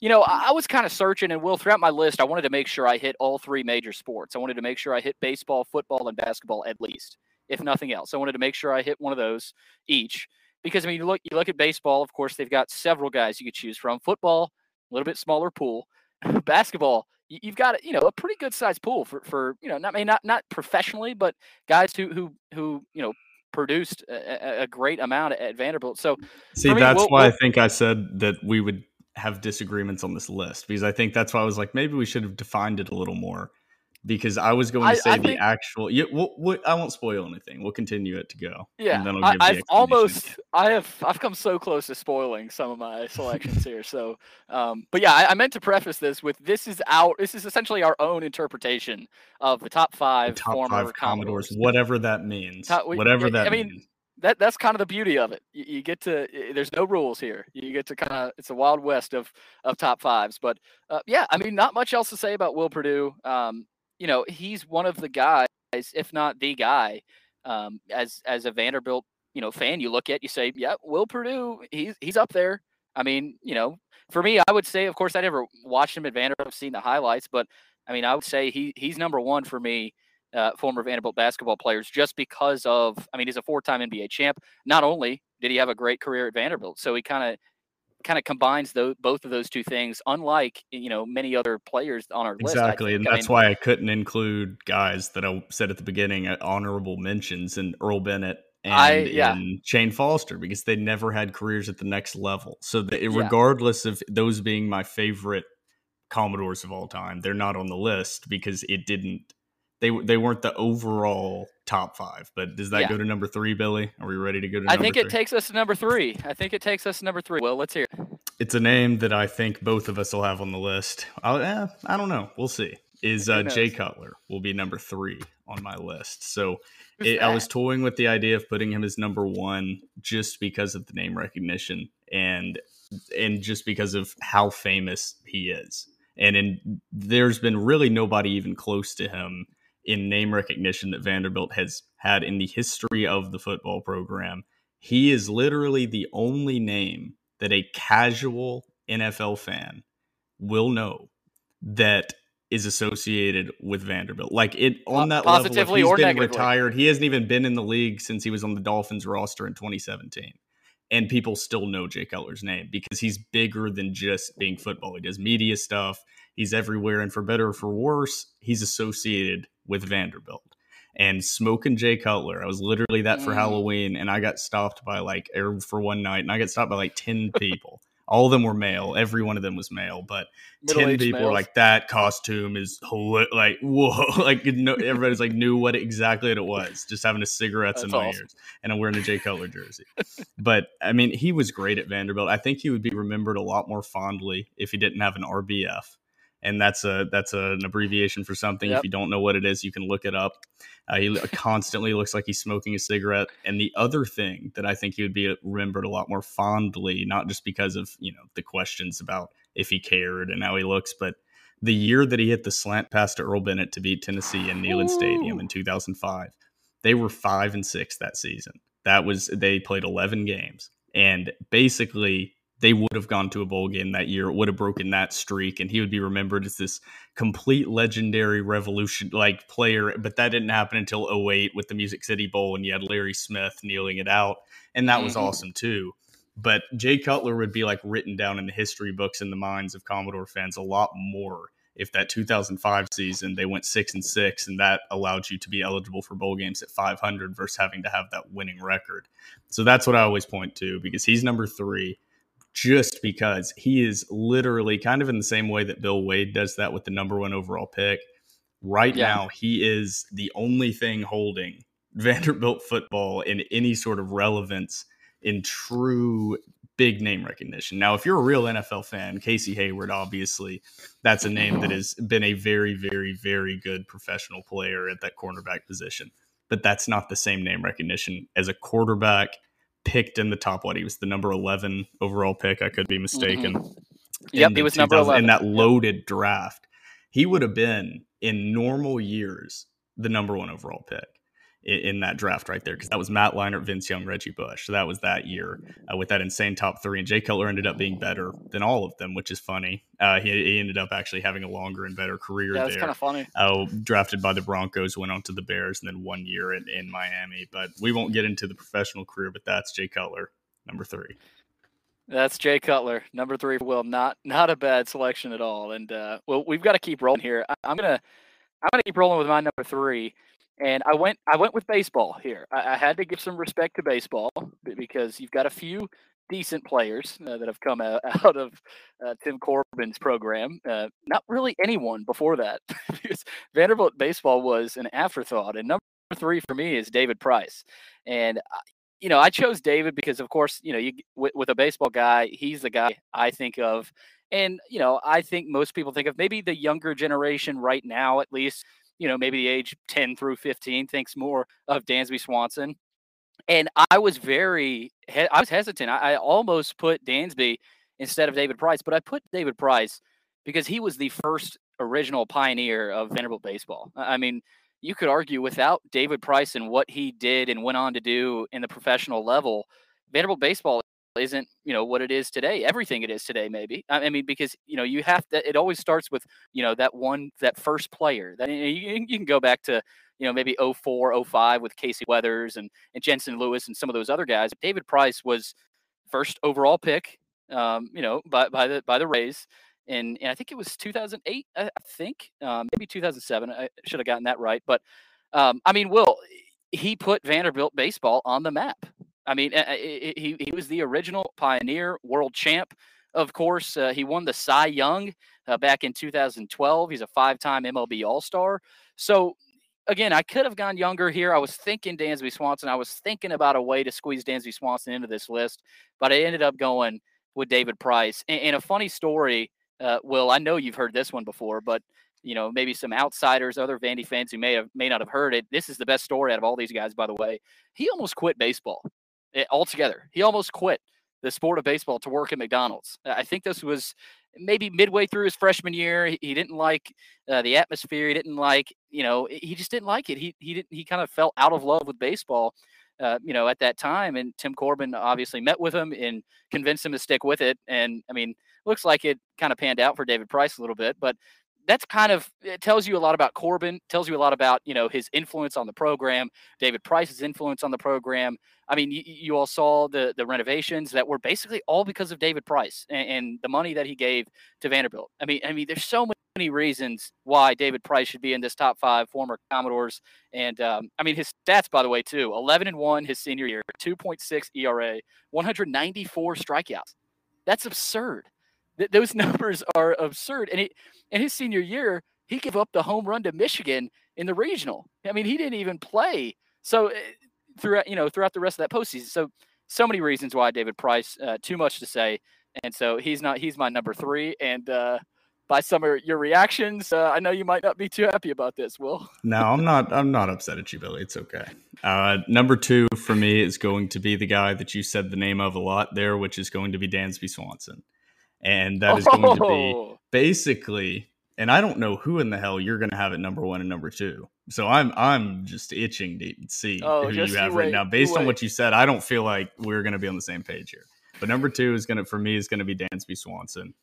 you know, I, I was kind of searching, and Will, throughout my list, I wanted to make sure I hit all three major sports. I wanted to make sure I hit baseball, football, and basketball at least, if nothing else. I wanted to make sure I hit one of those each. Because I mean, you look, you look at baseball. Of course, they've got several guys you could choose from. Football, a little bit smaller pool. [LAUGHS] basketball, you've got you know a pretty good sized pool for for you know not I mean, not not professionally, but guys who who who you know produced a, a- great amount at Vanderbilt. So See, me, that's Will- why I Will- think I said that we would have disagreements on this list because I think that's why I was like, maybe we should have defined it a little more. Because I was going to I- say I the think- actual. Yeah, we'll, we I won't spoil anything. We'll continue it to go. Yeah, and then I'll I, give the I've explanation. almost, I have, I've come so close to spoiling some of my selections here. So, um, but yeah, I, I meant to preface this with this is our, this is essentially our own interpretation of the top The five top former five Commodores, Commodores. whatever that means. Top- we- whatever I- that I mean, means. that that's kind of the beauty of it. You, you get to there's no rules here. You get to kind of it's a wild west of of top fives. But uh, yeah, I mean, not much else to say about Will Perdue. Um, you know, he's one of the guys, if not the guy, um, as as a Vanderbilt you know fan. You look at you say, yeah, Will Perdue, he's he's up there. I mean, you know, for me, I would say, of course, I never watched him at Vanderbilt, I've seen the highlights, but I mean, I would say he he's number one for me uh, former Vanderbilt basketball players just because of, I mean, he's a four-time NBA champ. Not only did he have a great career at Vanderbilt, so he kind of kind of combines those both of those two things. Unlike you know many other players on our list, Exactly, and I that's mean, why I couldn't include guys that I said at the beginning, uh, honorable mentions, and Earl Bennett and I- yeah. Shan Foster because they never had careers at the next level. So that, Yeah. regardless of those being my favorite Commodores of all time, they're not on the list because it didn't. They they weren't the overall top five. But does that Yeah. go to number three, Billy? Are we ready to go to? I think three? it takes us to number three. I think it takes us to number three. Well, let's hear. It. It's a name that I think both of us will have on the list. Eh, I don't know. We'll see. Is uh, Jay? Cutler will be number three on my list. So it, I was toying with the idea of putting him as number one just because of the name recognition and and just because of how famous he is. And in there's been really nobody even close to him in name recognition that Vanderbilt has had in the history of the football program. He is literally the only name that a casual NFL fan will know that is associated with Vanderbilt. Like it on that level, if positively he's been negatively. retired, he hasn't even been in the league since he was on the Dolphins roster in 2017. And people still know Jay Cutler's name because he's bigger than just being football. He does media stuff. He's everywhere, and for better or for worse, he's associated with Vanderbilt. And smoking Jay Cutler, I was literally that for Mm. Halloween, and I got stopped by like er, for one night, and I got stopped by like ten [LAUGHS] people. All of them were male. Every one of them was male, but ten people were like, "That costume is holi-" like whoa!" [LAUGHS] Like no, everybody's like knew what exactly it was. Just having a cigarettes in my awesome. ears, and I'm wearing a Jay Cutler jersey. [LAUGHS] but I mean, he was great at Vanderbilt. I think he would be remembered a lot more fondly if he didn't have an RBF, and that's a that's a, an abbreviation for something. Yep. If you don't know what it is, you can look it up. Uh, he constantly looks like he's smoking a cigarette. And the other thing that I think he would be remembered a lot more fondly, not just because of you know the questions about if he cared and how he looks, but the year that he hit the slant pass to Earl Bennett to beat Tennessee in Neyland Stadium in 2005, they were five and six that season. That was they played 11 games, and basically they would have gone to a bowl game that year. It would have broken that streak, and he would be remembered as this complete legendary revolution like player. But that didn't happen until 08 with the Music City Bowl, and you had Larry Smith kneeling it out, and that was Mhm. awesome too. But Jay Cutler would be like written down in the history books in the minds of Commodore fans a lot more if that 2005 season they went six and six, and that allowed you to be eligible for bowl games at 500 versus having to have that winning record. So that's what I always point to because he's number three just because he is literally kind of in the same way that Bill Wade does that with the number one overall pick. Right Yeah. now, he is the only thing holding [LAUGHS] Vanderbilt football in any sort of relevance in true big name recognition. Now, if you're a real NFL fan, Casey Hayward, obviously, that's a name that has been a very, very, very good professional player at that cornerback position. But that's not the same name recognition as a quarterback picked in the top. What he was the number eleven overall pick. I could be mistaken. Mhm. Yep, he was number eleven. in that loaded draft. He would have been in normal years the number one overall pick in, in that draft right there because that was Matt Leinart, Vince Young, Reggie Bush. So that was that year uh, with that insane top three. And Jay Cutler ended up being better than all of them, which is funny. Uh, he, he ended up actually having a longer and better career Yeah, that's kind of funny. Oh, drafted by the Broncos, went on to the Bears, and then one year in, in Miami. But we won't get into the professional career. But that's Jay Cutler, number three. That's Jay Cutler, number three Will. Not not a bad selection at all. And uh, well, we've got to keep rolling here. I, I'm gonna I'm gonna keep rolling with my number three. And I went I went with baseball here. I, I had to give some respect to baseball because you've got a few decent players uh, that have come out, [LAUGHS] out of uh, Tim Corbin's program. Uh, not really anyone before that, [LAUGHS] Vanderbilt baseball was an afterthought. And number three for me is David Price, and you know I chose David because, of course, you know you with, with a baseball guy, he's the guy I think of, and you know I think most people think of maybe the younger generation right now, at least. You know, maybe the age 10 through 15 thinks more of Dansby Swanson and I was very, I was hesitant. I, I almost put Dansby instead of David Price, but I put David Price because he was the first original pioneer of Vanderbilt baseball. I mean, you could argue without David Price and what he did and went on to do in the professional level, Vanderbilt baseball isn't you know what it is today everything it is today maybe i mean because you know you have to it always starts with you know that one that first player that you, you can go back to you know, maybe 04, 05 with Casey Weathers and, and Jensen Lewis and some of those other guys. David Price was first overall pick, um, you know, by, by the by the Rays. And, and I think it was 2008, I think, um, maybe 2007. I should have gotten that right. But um, I mean, Will, he put Vanderbilt baseball on the map. I mean, he, he was the original pioneer, world champ. Of course, uh, he won the Cy Young uh, back in 2012. He's a five time MLB All Star. So again, I could have gone younger here. I was thinking Dansby Swanson. I was thinking about a way to squeeze Dansby Swanson into this list, but I ended up going with David Price. And, and a funny story, uh, Will, I know you've heard this one before, but you know maybe some outsiders, other Vandy fans who may have may not have heard it. This is the best story out of all these guys, by the way. He almost quit baseball altogether. He almost quit the sport of baseball to work at McDonald's. I think this was maybe midway through his freshman year, he, he didn't like uh, the atmosphere. He didn't like, you know, he just didn't like it. He he didn't. He kind of fell out of love with baseball, uh, you know, at that time. And Tim Corbin obviously met with him and convinced him to stick with it. And I mean, looks like it kind of panned out for David Price a little bit, but that's kind of it tells you a lot about Corbin, tells you a lot about you know his influence on the program, David Price's influence on the program. I mean, you, you all saw the the renovations that were basically all because of David Price and, and, the money that he gave to Vanderbilt. I mean, I mean, there's so many reasons why David Price should be in this top five former Commodores. And um, I mean, his stats, by the way, too: 11 and one his senior year, 2.6 ERA, 194 strikeouts. That's absurd. Th- those [LAUGHS] numbers are absurd. And he, in his senior year, he gave up the home run to Michigan in the regional. I mean, he didn't even play. So eh, throughout, you know, throughout the rest of that postseason. So, so many reasons why David Price. Uh, too much to say, and so he's not. He's my number three. And uh, by some of your reactions, uh, I know you might not be too happy about this. Will? [LAUGHS] No, I'm not. I'm not upset at you, Billy. It's okay. Uh, number two for me is going to be the guy that you said the name of a lot there, which is going to be Dansby Swanson and that is going to be oh. basically and I don't know who in the hell you're going to have at number one and number two. So I'm I'm just itching to see oh, who you have right now. Based on what you said, I don't feel like we're going to be on the same page here. But number two is going to for me is going to be Dansby Swanson.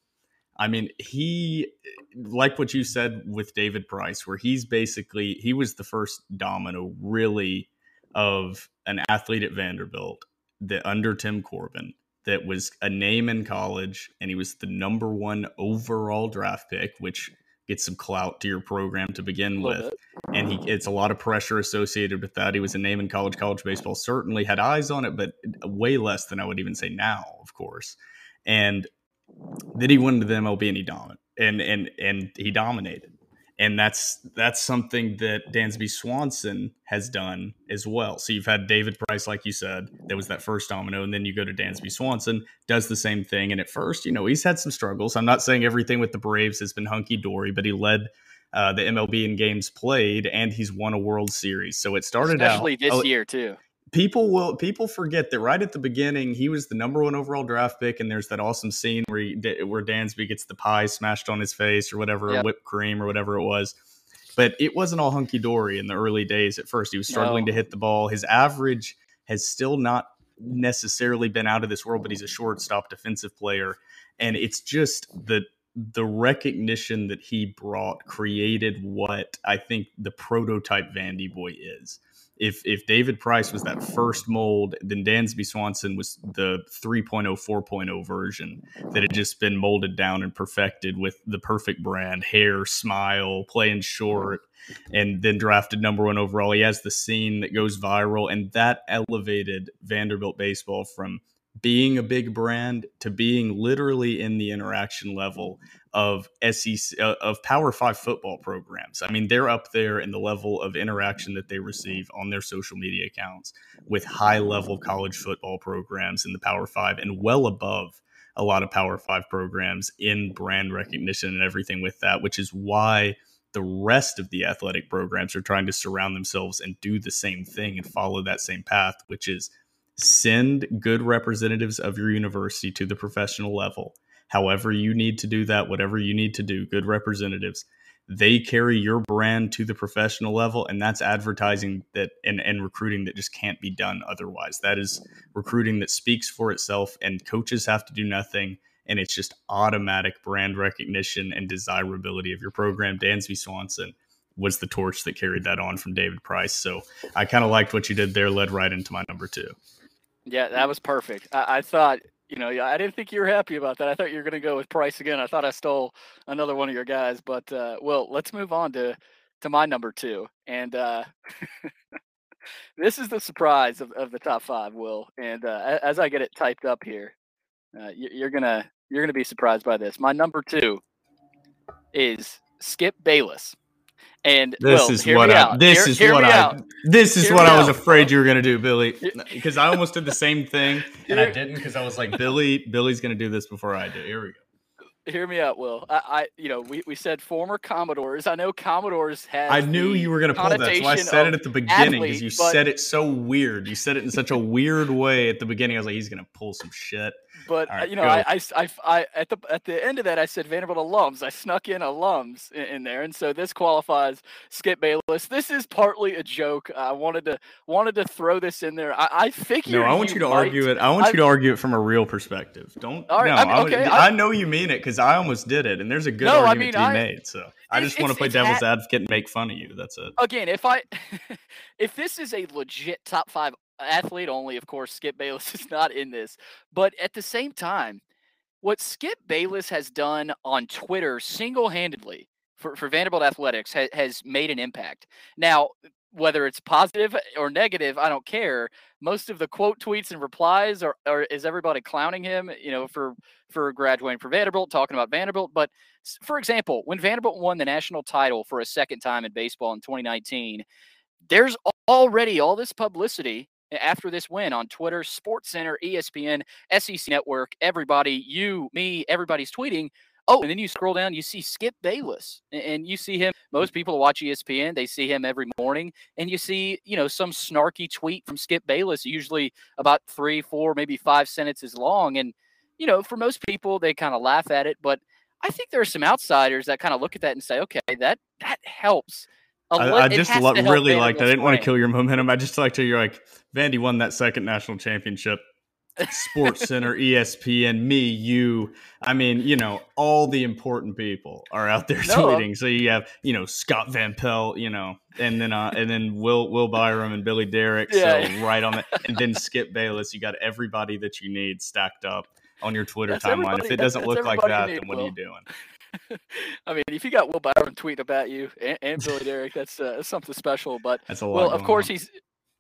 I mean, he like what you said with David Price, where he's basically he was the first domino really of an athlete at Vanderbilt that under Tim Corbin that was a name in college, and he was the number one overall draft pick, which gets some clout to your program to begin with. Bit. And he it's a lot of pressure associated with that. He was a name in college. College baseball certainly had eyes on it, but way less than I would even say now, of course. And then he went into the MLB and he dominated, and and and he dominated and that's that's something that Dansby Swanson has done as well. So you've had David Price, like you said, that was that first domino, and then you go to Dansby Swanson, does the same thing. And at first, you know, he's had some struggles. I'm not saying everything with the Braves has been hunky dory, but he led uh, the MLB in games played, and he's won a World Series. So it started especially out, this oh, year too people will people forget that right at the beginning he was the number one overall draft pick and there's that awesome scene where he, where Dansby gets the pie smashed on his face or whatever yep. whipped cream or whatever it was. But it wasn't all hunky dory in the early days at first. He was struggling no. to hit the ball. His average has still not necessarily been out of this world but he's a shortstop defensive player. And it's just the the recognition that he brought created what I think the prototype Vandy boy is if if David Price was that first mold, then Dansby Swanson was the 3.0, 4.0 version that had just been molded down and perfected with the perfect brand, hair, smile, playing short, and then drafted number one overall. He has the scene that goes viral, and that elevated Vanderbilt baseball from being a big brand to being literally in the interaction level of SEC uh, of Power 5 football programs. I mean, they're up there in the level of interaction that they receive on their social media accounts with high level college football programs in the Power 5 and well above a lot of Power 5 programs in brand recognition and everything with that, which is why the rest of the athletic programs are trying to surround themselves and do the same thing and follow that same path, which is send good representatives of your university to the professional level. However, you need to do that, whatever you need to do, good representatives. They carry your brand to the professional level, and that's advertising that and, and recruiting that just can't be done otherwise. That is recruiting that speaks for itself, and coaches have to do nothing and it's just automatic brand recognition and desirability of your program. Dansby Swanson was the torch that carried that on from David Price. So I kind of liked what you did there, led right into my number two. Yeah, that was perfect. I, I thought, you know, I didn't think you were happy about that. I thought you were going to go with Price again. I thought I stole another one of your guys, but uh, well, let's move on to to my number two. And uh, [LAUGHS] this is the surprise of, of the top five, Will. And uh, as I get it typed up here, uh, you're gonna you're gonna be surprised by this. My number two is Skip Bayless. And this Will, is what I, this hear, is hear what I out. this is Hear what I was out. afraid you were gonna do, Billy. Because I almost did the same thing and I didn't because I was like, Billy, Billy's gonna do this before I do. Here we go. Hear me out, Will. I, I you know, we, we said former Commodores. I know Commodores has. I knew you were gonna pull that, so I said it at the beginning because you but- said it so weird. You said it in such a weird way at the beginning. I was like, he's gonna pull some shit. But uh, right, you know. I, I, I, I- at the at the end of that, I said Vanderbilt alums. I snuck in alums in, in there, and so this qualifies Skip Bayless. This is partly a joke. I wanted to wanted to throw this in there. I, I figured. No, I want you, to might- argue it. I want I- you to argue it from a real perspective. Don't. All right, no, I mean, okay, I, I- know you mean it because I almost did it, and there's a good No, argument mean, to be made. So I just want to play devil's at- advocate and make fun of you. That's it. again, if I [LAUGHS] if this is a legit top five athlete only, of course, Skip Bayless [LAUGHS] is not in this. But at the same time, what Skip Bayless has done on Twitter single handedly for, for Vanderbilt athletics ha- has made an impact. Now, whether it's positive or negative, I don't care. Most of the quote tweets and replies are, are is everybody clowning him, you know, for for graduating from Vanderbilt, talking about Vanderbilt. But for example, when Vanderbilt won the national title for a second time in baseball in 2019, there's already all this publicity after this win on Twitter, Sports Center, ESPN, SEC Network, everybody, you, me, everybody's tweeting. Oh, and then you scroll down, you see Skip Bayless, and you see him. Hmm. Most people watch ESPN, they see him every morning, and you see, you know, some snarky tweet from Skip Bayless, usually about three, four, maybe five sentences long. And, you know, for most people, they kind of laugh at it, but I think there are some outsiders that kind of look at that and say, okay, that that helps. a I, I just lo- to really liked. That. I didn't want to kill your momentum. I just liked how you're like, Vandy won that second national championship. Sports Center, ESPN, me, you. I mean, you know, all the important people are out there [LAUGHS] No, tweeting. So you have, you know, Scott Van Pelt, you know, and then uh, and then Will Will Byrum and Billy Derrick. Yeah. So right on that, [LAUGHS] and then Skip Bayless. You got everybody that you need stacked up on your Twitter That's timeline. If it doesn't look like that, you then need, what are you doing? [LAUGHS] I mean, if you got Will Byrum tweeting about you and, and Billy Derrick, that's uh, that's something special. But That's a lot. well, of course, on. he's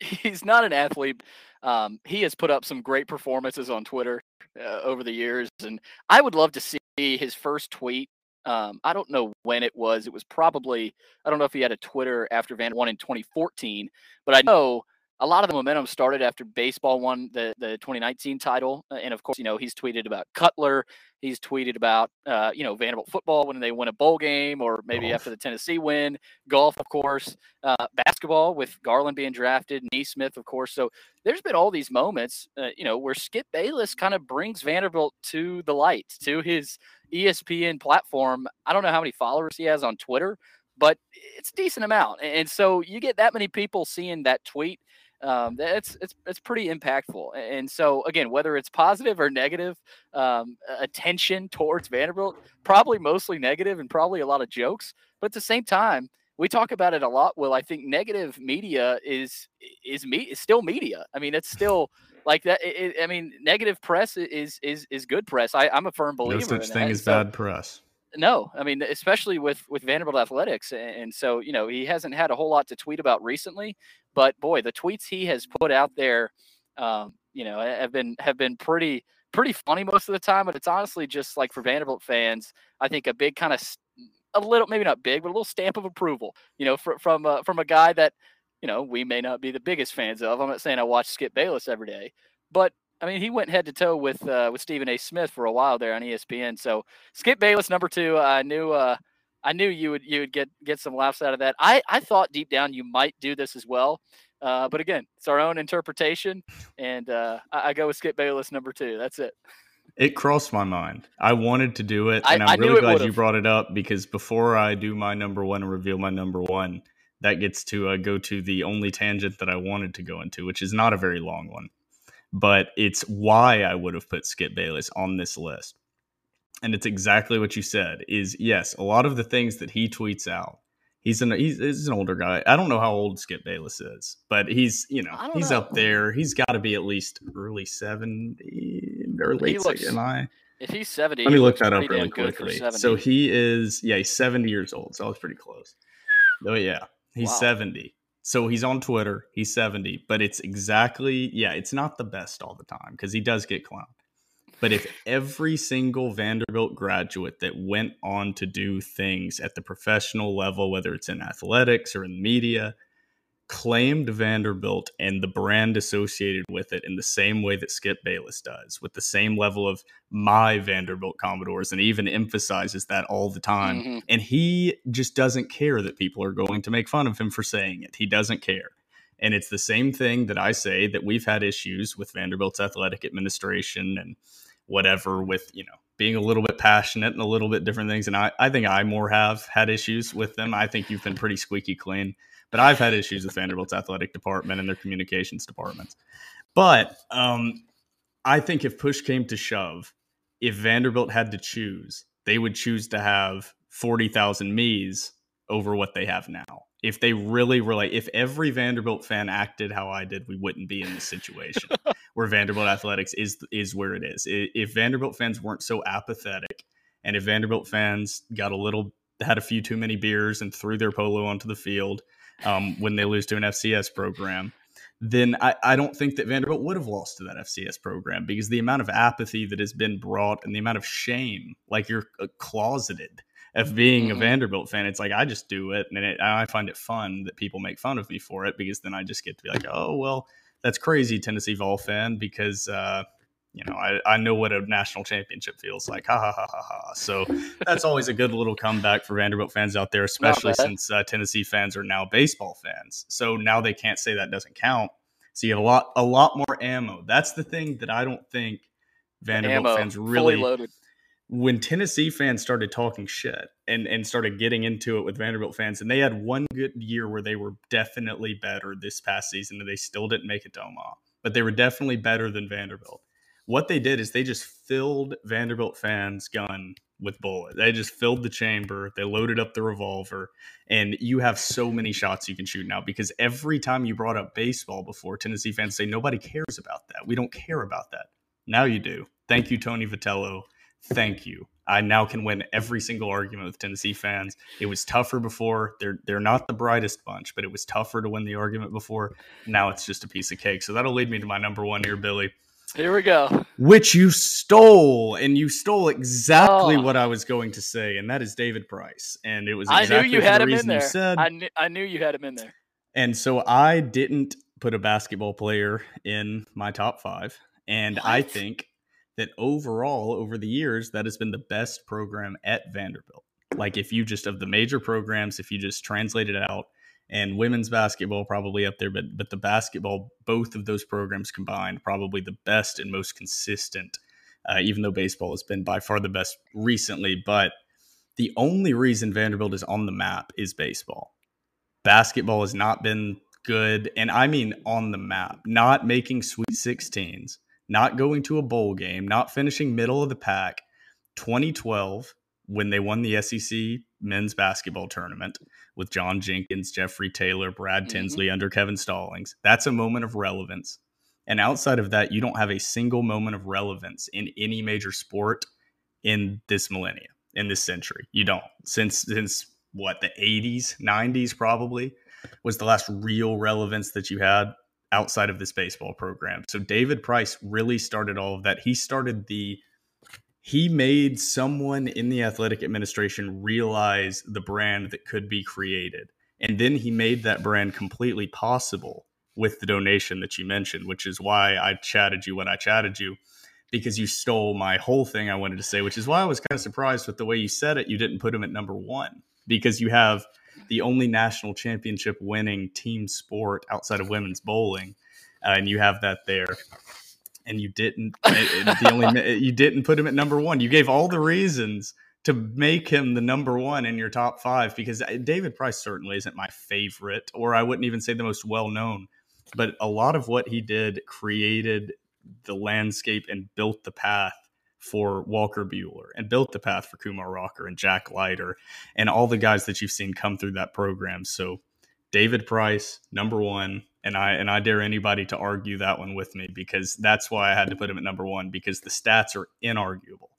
he's not an athlete. Um, he has put up some great performances on Twitter uh, over the years, and I would love to see his first tweet. Um, I don't know when it was. It was probably I don't know if he had a Twitter after Van won in 2014, but I know a lot of the momentum started after baseball won the the 2019 title, uh, and of course, you know he's tweeted about Cutler. He's tweeted about uh, you know Vanderbilt football when they win a bowl game, or maybe Golf. after the Tennessee win. Golf, of course. Uh, basketball with Garland being drafted, Nesmith, of course. So there's been all these moments, uh, you know, where Skip Bayless kind of brings Vanderbilt to the light, to his ESPN platform. I don't know how many followers he has on Twitter, but it's a decent amount. And so you get that many people seeing that tweet. Um, that's it's it's pretty impactful. And so again, whether it's positive or negative, um, attention towards Vanderbilt, probably mostly negative and probably a lot of jokes. But at the same time, we talk about it a lot. Well, I think negative media is is me is still media. I mean, it's still [LAUGHS] like that. It, I mean, negative press is is is good press. I, I'm a firm believer. no such in thing that. as So- bad press. no, I mean, especially with with Vanderbilt athletics, a- and so you know he hasn't had a whole lot to tweet about recently. But boy, the tweets he has put out there, um, you know, have been have been pretty pretty funny most of the time. But it's honestly just like for Vanderbilt fans, I think a big kind of a little maybe not big, but a little stamp of approval. You know, from from uh, from a guy that you know we may not be the biggest fans of. I'm not saying I watch Skip Bayless every day, but I mean, he went head to toe with uh, with Stephen A. Smith for a while there on ESPN. So Skip Bayless, number two, I knew uh, I knew you would you would get get some laughs out of that. I I thought deep down you might do this as well, uh, but again, it's our own interpretation, and uh, I, I, go with Skip Bayless, number two. That's it. It crossed my mind. I wanted to do it, and I, am really glad would've. you brought it up because before I do my number one and reveal my number one, that gets to uh, go to the only tangent that I wanted to go into, which is not a very long one but it's why I would have put Skip Bayless on this list. And it's exactly what you said is yes, a lot of the things that he tweets out. He's an he's, he's an older guy. I don't know how old Skip Bayless is, but he's you know he's know. up there. He's got to be at least early seventy or late. Looks, am I? If he's seventy, let me look that up really quickly. So he is yeah he's seventy years old. So I was pretty close. Oh yeah, he's wow. seventy. So he's on Twitter. He's 70, but it's exactly, yeah, it's not the best all the time because he does get clowned. But if every single Vanderbilt graduate that went on to do things at the professional level, whether it's in athletics or in media, claimed Vanderbilt and the brand associated with it in the same way that Skip Bayless does, with the same level of my Vanderbilt Commodores, and even emphasizes that all the time. Mm-hmm. And he just doesn't care that people are going to make fun of him for saying it. He doesn't care. And it's the same thing that I say that we've had issues with Vanderbilt's athletic administration and whatever with, you know, being a little bit passionate and a little bit different things. And I, I think I more have had issues with them. I think you've been pretty squeaky clean. But I've had issues with Vanderbilt's athletic department and their communications departments. But um, I think if push came to shove, if Vanderbilt had to choose, they would choose to have 40,000 me's over what they have now. If they really were like, if every Vanderbilt fan acted how I did, we wouldn't be in this situation [LAUGHS] where Vanderbilt athletics is is where it is. If Vanderbilt fans weren't so apathetic, and if Vanderbilt fans got a little had a few too many beers and threw their polo onto the field, um, when they lose to an FCS program, then I, I don't think that Vanderbilt would have lost to that FCS program because the amount of apathy that has been brought and the amount of shame, like you're uh, closeted of being mm-hmm. a Vanderbilt fan. It's like I just do it, and it, I find it fun that people make fun of me for it because then I just get to be like, oh well, that's crazy, Tennessee Vol fan, because uh, you know, I, I know what a national championship feels like. Ha ha ha ha ha. So that's always a good little comeback for Vanderbilt fans out there, especially since uh, Tennessee fans are now baseball fans. So now they can't say that doesn't count. So you have a lot a lot more ammo. That's the thing that I don't think Vanderbilt ammo, fans really when Tennessee fans started talking shit and, and started getting into it with Vanderbilt fans, and they had one good year where they were definitely better this past season, and they still didn't make it to Omaha, but they were definitely better than Vanderbilt what they did is they just filled Vanderbilt fans' gun with bullets. They just filled the chamber, they loaded up the revolver, and you have so many shots you can shoot now because every time you brought up baseball before, Tennessee fans say nobody cares about that. We don't care about that. Now you do. Thank you, Tony Vitello. Thank you. I now can win every single argument with Tennessee fans. It was tougher before. They're they're not the brightest bunch, but it was tougher to win the argument before. Now it's just a piece of cake. So that'll lead me to my number one here, Billy. Here we go. Which you stole, and you stole exactly oh. what I was going to say, and that is David Price. And it was exactly I knew you had him in there. said. I knew, I knew you had him in there. And so I didn't put a basketball player in my top five, and what? I think that overall, over the years, that has been the best program at Vanderbilt. Like if you just of the major programs, if you just translate it out, and women's basketball probably up there, but but the basketball, both of those programs combined, probably the best and most consistent. Uh, even though baseball has been by far the best recently, but the only reason Vanderbilt is on the map is baseball. Basketball has not been good, and I mean on the map, not making Sweet 16s, not going to a bowl game, not finishing middle of the pack. 2012, when they won the SEC men's basketball tournament with John Jenkins, Jeffrey Taylor, Brad mm-hmm. Tinsley under Kevin Stallings. That's a moment of relevance. And outside of that, you don't have a single moment of relevance in any major sport in this millennia, in this century. You don't. Since since what, the 80s, 90s probably was the last real relevance that you had outside of this baseball program. So David Price really started all of that. He started the he made someone in the athletic administration realize the brand that could be created. And then he made that brand completely possible with the donation that you mentioned, which is why I chatted you when I chatted you, because you stole my whole thing I wanted to say, which is why I was kind of surprised with the way you said it. You didn't put him at number one because you have the only national championship winning team sport outside of women's bowling, uh, and you have that there and you didn't [LAUGHS] the only you didn't put him at number one. You gave all the reasons to make him the number one in your top five because uh, David Price certainly isn't my favorite, or I wouldn't even say the most well known. But a lot of what he did created the landscape and built the path for Walker Buehler and built the path for Kumar Rocker and Jack Leiter and all the guys that you've seen come through that program. So David Price, number one, and I and I dare anybody to argue that one with me because that's why I had to put him at number one because the stats are inarguable.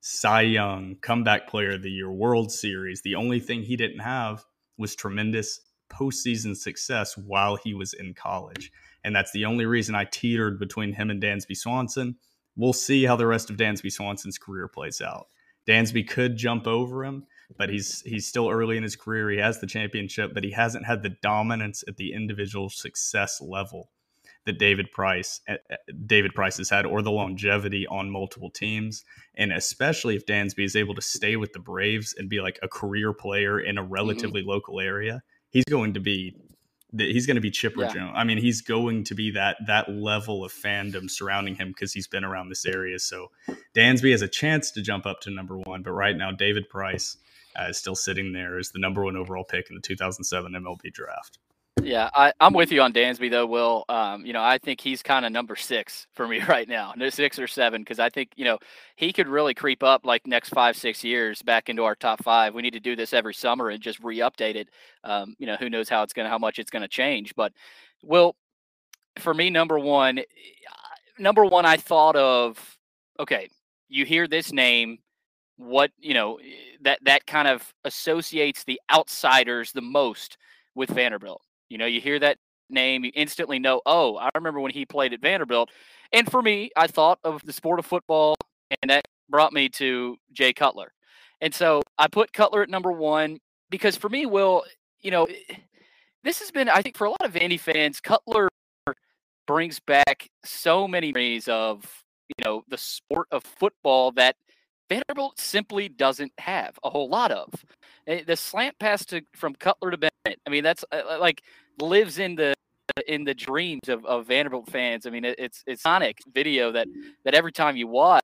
Cy Young, comeback player of the year, World Series. The only thing he didn't have was tremendous postseason success while he was in college. And that's the only reason I teetered between him and Dansby Swanson. We'll see how the rest of Dansby Swanson's career plays out. Dansby could jump over him, but he's he's still early in his career. He has the championship, but he hasn't had the dominance at the individual success level that David Price eh, eh, David Price has had, or the longevity on multiple teams, and especially if Dansby is able to stay with the Braves and be like a career player in a mm-hmm. relatively mm-hmm. local area, he's going to be he's going to be Chipper yeah. Jones. I mean, he's going to be that that level of fandom surrounding him because he's been around this area. So Dansby has a chance to jump up to number one, but right now David Price uh, is still sitting there as the number one overall pick in the 2007 MLB draft. Yeah, I, am with you on Dansby though, Will. Um, you know, I think he's kind of number six for me [LAUGHS] right now, six or seven, because I think you know he could really creep up like next five, six years back into our top five. We need to do this every summer and just re-update it. Um, you know, who knows how it's gonna, how much it's gonna change. But Will, for me, number one, number one, I thought of. Okay, you hear this name, what you know that that kind of associates the outsiders the most with Vanderbilt you know, you hear that name, you instantly know, oh, I remember when he played at Vanderbilt. And for me, I thought of the sport of football, and that brought me to Jay Cutler. And so I put Cutler at number one because for me, Will, you know, eh, this has been, I think, for a lot of Vandy fans, Cutler brings back so many memories of, you know, the sport of football that Vanderbilt simply doesn't have a whole lot of. Eh, the slant pass to from Cutler to Bennett. I mean, that's uh, like lives in the in the dreams of, of Vanderbilt fans. I mean, it, it's it's sonic video that that every time you watch,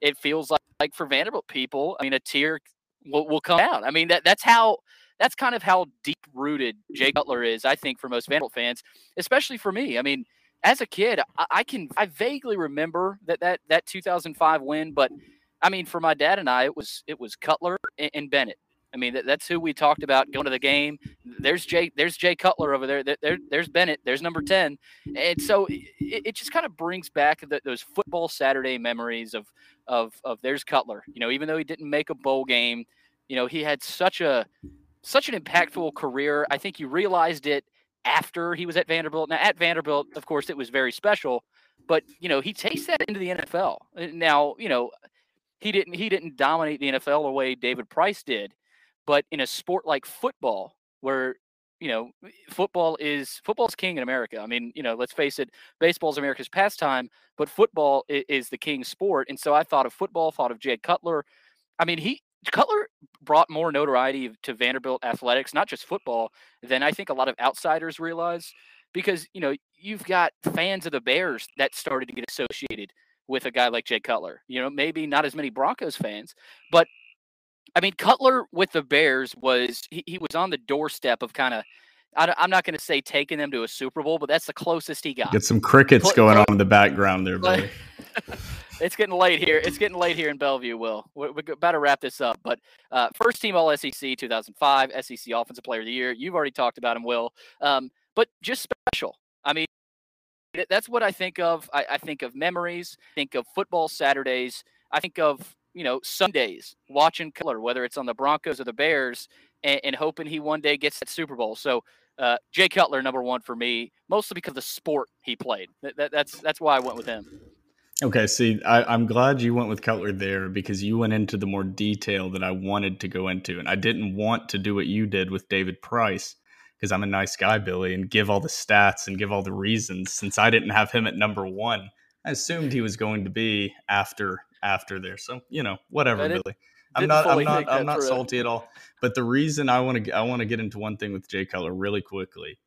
it feels like like for Vanderbilt people. I mean, a tear will, will come out. I mean, that that's how that's kind of how deep rooted Jay Cutler is. I think for most Vanderbilt fans, especially for me. I mean, as a kid, I, I can I vaguely remember that that that 2005 win, but I mean, for my dad and I, it was it was Cutler and, and Bennett. I mean, that, that's who we talked about going to the game. There's Jay. There's Jay Cutler over there. there, there's Bennett. There's number ten. And so it, it just kind of brings back the, those football Saturday memories of of of there's Cutler. You know, even though he didn't make a bowl game, you know, he had such a such an impactful career. I think he realized it after he was at Vanderbilt. Now at Vanderbilt, of course, it was very special. But you know, he takes that into the NFL. Now, you know, he didn't he didn't dominate the NFL the way David Price did, but in a sport like football, where you know eh, football is football's king in America. I mean, you know, let's face it, baseball's America's pastime, but football is, is the king sport. And so I thought of football, thought of Jay Cutler. I mean, he Cutler brought more notoriety to Vanderbilt athletics, not just football, than I think a lot of outsiders realize. Because you know you've got fans of the Bears that started to get associated with a guy like Jay Cutler. You know, maybe not as many Broncos fans, but I mean, Cutler with the Bears was he, he was on the doorstep of kind of. I'm not going to say taking them to a Super Bowl, but that's the closest he got. Get some crickets going on in the background there, buddy. [LAUGHS] it's getting late here. It's getting late here in Bellevue. Will about to wrap this up, but uh, first team All SEC 2005, SEC Offensive Player of the Year. You've already talked about him, Will. Um, but just special. I mean, that's what I think of. I, I think of memories. Think of football Saturdays. I think of you know Sundays watching color, whether it's on the Broncos or the Bears, and, and hoping he one day gets that Super Bowl. So Uh, Jay Cutler, number one for me, mostly because of the sport he played. That, that, that's that's why I went with him. Okay, see, I, am glad you went with Cutler there because you went into the more detail that I wanted to go into, and I didn't want to do what you did with David Price because I'm a nice guy, Billy, and give all the stats and give all the reasons. Since I didn't have him at number one, I assumed he was going to be after after there. So you know, whatever, Billy. I'm not. I'm not. I'm not salty at all. But the reason I want to I want to get into one thing with Jay Cutler really quickly,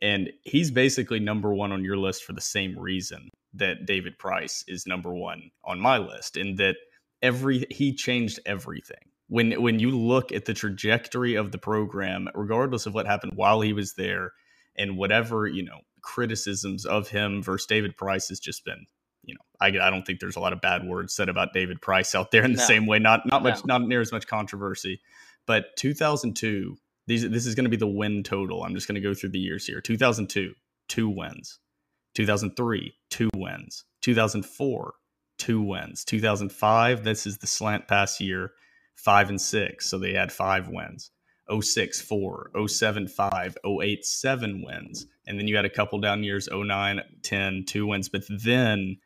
and he's basically number one on your list for the same reason that David Price is number one on my list, in that every he changed everything. When when you look at the trajectory of the program, regardless of what happened while he was there, and whatever you know criticisms of him versus David Price has just been you know, I, I don't think there's a lot of bad words said about David Price out there in the no. same way. Not not much, no. not near as much controversy. But 2002, these this is going to be the win total. I'm just going to go through the years here. 2002, two wins. 2003, two wins. 2004, two wins. 2005, this is the slant pass year, five and six. So they had five wins. 06, four. 07, five. 08, seven wins. And then you had a couple down years, 09, 10, two wins. But then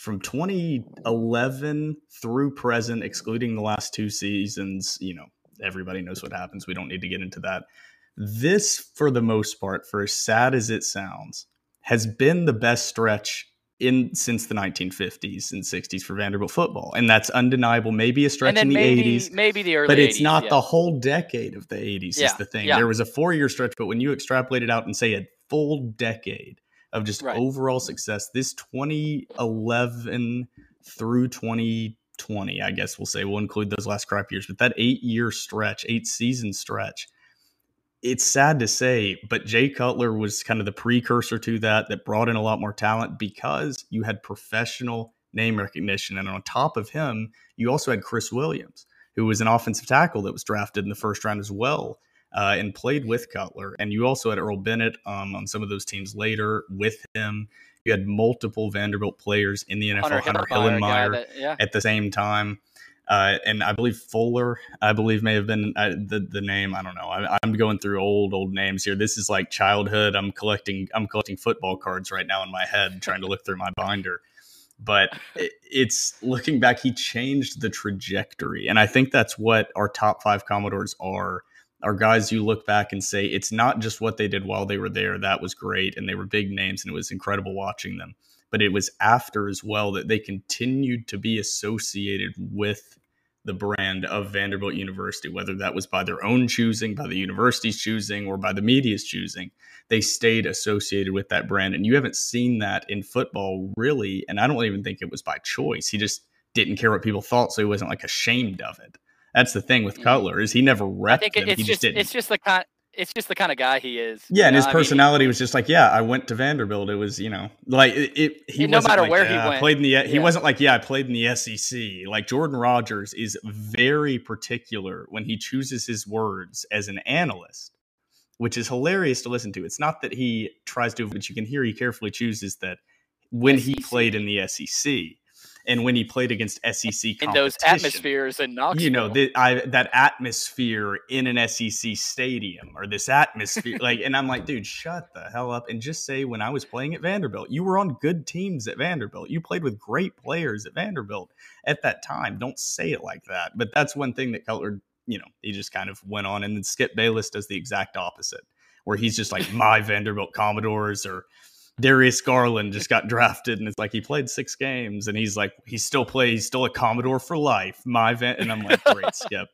from 2011 through present, excluding the last two seasons, you know, everybody knows what happens. We don't need to get into that. This, for the most part, for as sad as it sounds, has been the best stretch in since the 1950s and 60s for Vanderbilt football, and that's undeniable. Maybe a stretch in the maybe, 80s, maybe the early, but it's 80s, not yeah. the whole decade of the 80s. Yeah, is the thing. Yeah. There was a four year stretch, but when you extrapolate it out and say a full decade of just right. overall success. This 2011 through 2020, I guess we'll say, we'll include those last crap years, but that eight year stretch, eight season stretch, it's sad to say, but Jay Cutler was kind of the precursor to that, that brought in a lot more talent because you had professional name recognition. And on top of him, you also had Chris Williams, who was an offensive tackle that was drafted in the first round as well uh, and played with Cutler. And you also had Earl Bennett um, on some of those teams later with him. You had multiple Vanderbilt players in the NFL, Hunter, Hunter Hillenmeyer, that, yeah. at the same time. Uh, and I believe Fuller, I believe may have been uh, the the name. I don't know. I, am going through old old names here. This is like childhood. I'm collecting I'm collecting football cards right now in my head, trying to look through my binder. But it, it's looking back, he changed the trajectory, and I think that's what our top five Commodores are are guys you look back and say it's not just what they did while they were there that was great and they were big names and it was incredible watching them but it was after as well that they continued to be associated with the brand of Vanderbilt University whether that was by their own choosing by the university's choosing or by the media's choosing. They stayed associated with that brand and you haven't seen that in football really and I don't even think it was by choice. He just didn't care what people thought so he wasn't like ashamed of it that's the thing with mm-hmm. Cutler is he never repped I think them. It's he just, just didn't. It's just the kind. It's just the kind of guy he is. Yeah, and his know? personality I mean, was just like, yeah, I went to Vanderbilt. It was, you know, like it. it he no matter like, where yeah, he went, played in the. He wasn't like, yeah, I played in the SEC. Like Jordan Rodgers is very particular when he chooses his words as an analyst, which is hilarious to listen to. It's not that he tries to, but you can hear he carefully chooses that when SEC. he played in the SEC and when he played against SEC in those atmospheres in Knoxville, you know the, I, that atmosphere in an SEC stadium or this atmosphere, [LAUGHS] like, and I'm like, dude, shut the hell up and just say when I was playing at Vanderbilt, you were on good teams at Vanderbilt, you played with great players at Vanderbilt at that time. Don't say it like that. But that's one thing that Cutler, you know, he just kind of went on, and then Skip Bayless does the exact opposite, where he's just like my Vanderbilt Commodores or Darius Garland just got drafted, and it's like he played six games, and he's like he still plays, he's still a Commodore for life. My vent, and I'm like, great, [LAUGHS] Skip,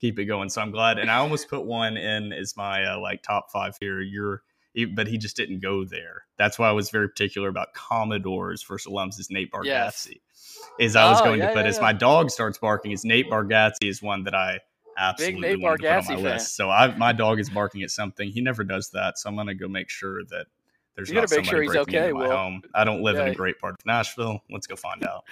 keep it going. So I'm glad, and I almost put one in as my uh, like top five here. You're, but he just didn't go there. That's why I was very particular about Commodores versus alums. Is Nate Bargatze? Yes. Is I was oh, going yeah, to put yeah, as yeah. my dog starts barking. Is Nate Bargatze is one that I absolutely want to put on my fan. list. So I, my dog is barking at something. He never does that, so I'm going to go make sure that there's you not gotta make sure he's okay. Will. home. I don't live yeah. in a great part of Nashville. Let's go find out.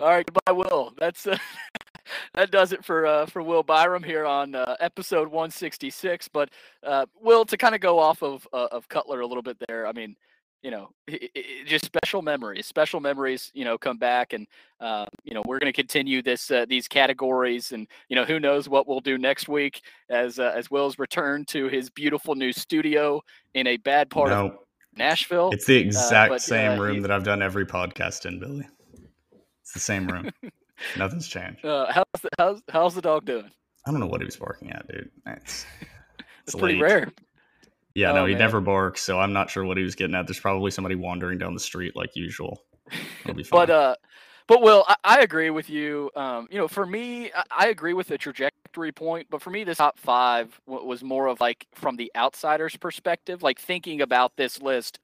All right, goodbye, Will. That's uh, [LAUGHS] that does it for uh, for Will Byrum here on uh, episode 166. But uh, Will, to kind of go off of uh, of Cutler a little bit there. I mean, you know, i i just special memories. Special memories, you know, come back, and uh, you know, we're going to continue this uh, these categories, and you know, who knows what we'll do next week as uh, as Will's return to his beautiful new studio in a bad part of No, Nashville. it's the exact but, same uh, room he- that I've done every podcast in, Billy. It's the same room. [LAUGHS] Nothing's changed. Uh, how's the, how's how's the dog doing? I don't know what he was barking at, dude. It's, [LAUGHS] It's pretty rare. Yeah, Oh, no, he man. never barks, so I'm not sure what he was getting at. There's probably somebody wandering down the street like usual. It'll be [LAUGHS] fine. But uh, but Will, I, I agree with you. Um, you know, for me, I, I agree with the trajectory point. But for me, this top five w- was more of like from the outsider's perspective, like thinking about this list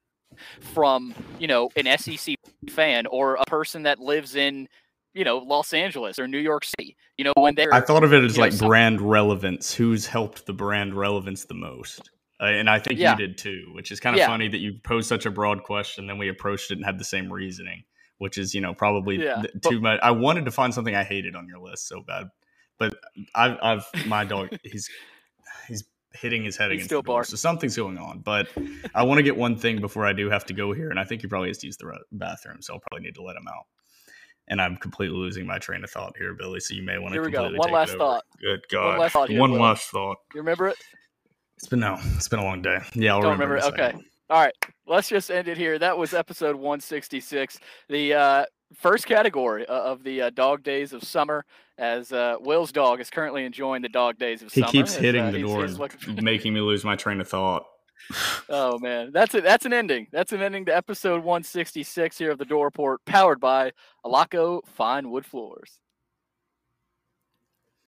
from you know an SEC fan or a person that lives in you know Los Angeles or New York City. You know, when they're I thought of it as know, like some- brand relevance. Who's helped the brand relevance the most? Uh, and I think Yeah. you did too, which is kind of Yeah. funny that you posed such a broad question, then we approached it and had the same reasoning, which is you know probably Yeah, th- but- too much. I wanted to find something I hated on your list so bad, but I've, I've my dog [LAUGHS] he's he's hitting his head He's against still the door, barking. so something's going on. But [LAUGHS] I want to get one thing before I do have to go here, and I think he probably has to use the re- bathroom, so I'll probably need to let him out. And I'm completely losing my train of thought here, Billy. So you may want to Here we go. One last thought. Good God. last thought here, One last thought. you remember it? It's been no. It's been a long day. Yeah, I'll Don't remember. remember it? second. All right, let's just end it here. That was episode 166, the uh, first category of the uh, dog days of summer. As uh, Will's dog is currently enjoying the dog days of He summer. He keeps hitting uh, the he's- door he's looking- and making me lose my train of thought. [LAUGHS] oh man, that's it. That's an ending. That's an ending to episode 166 here of the Dore Report, powered by Alaco Fine Wood Floors.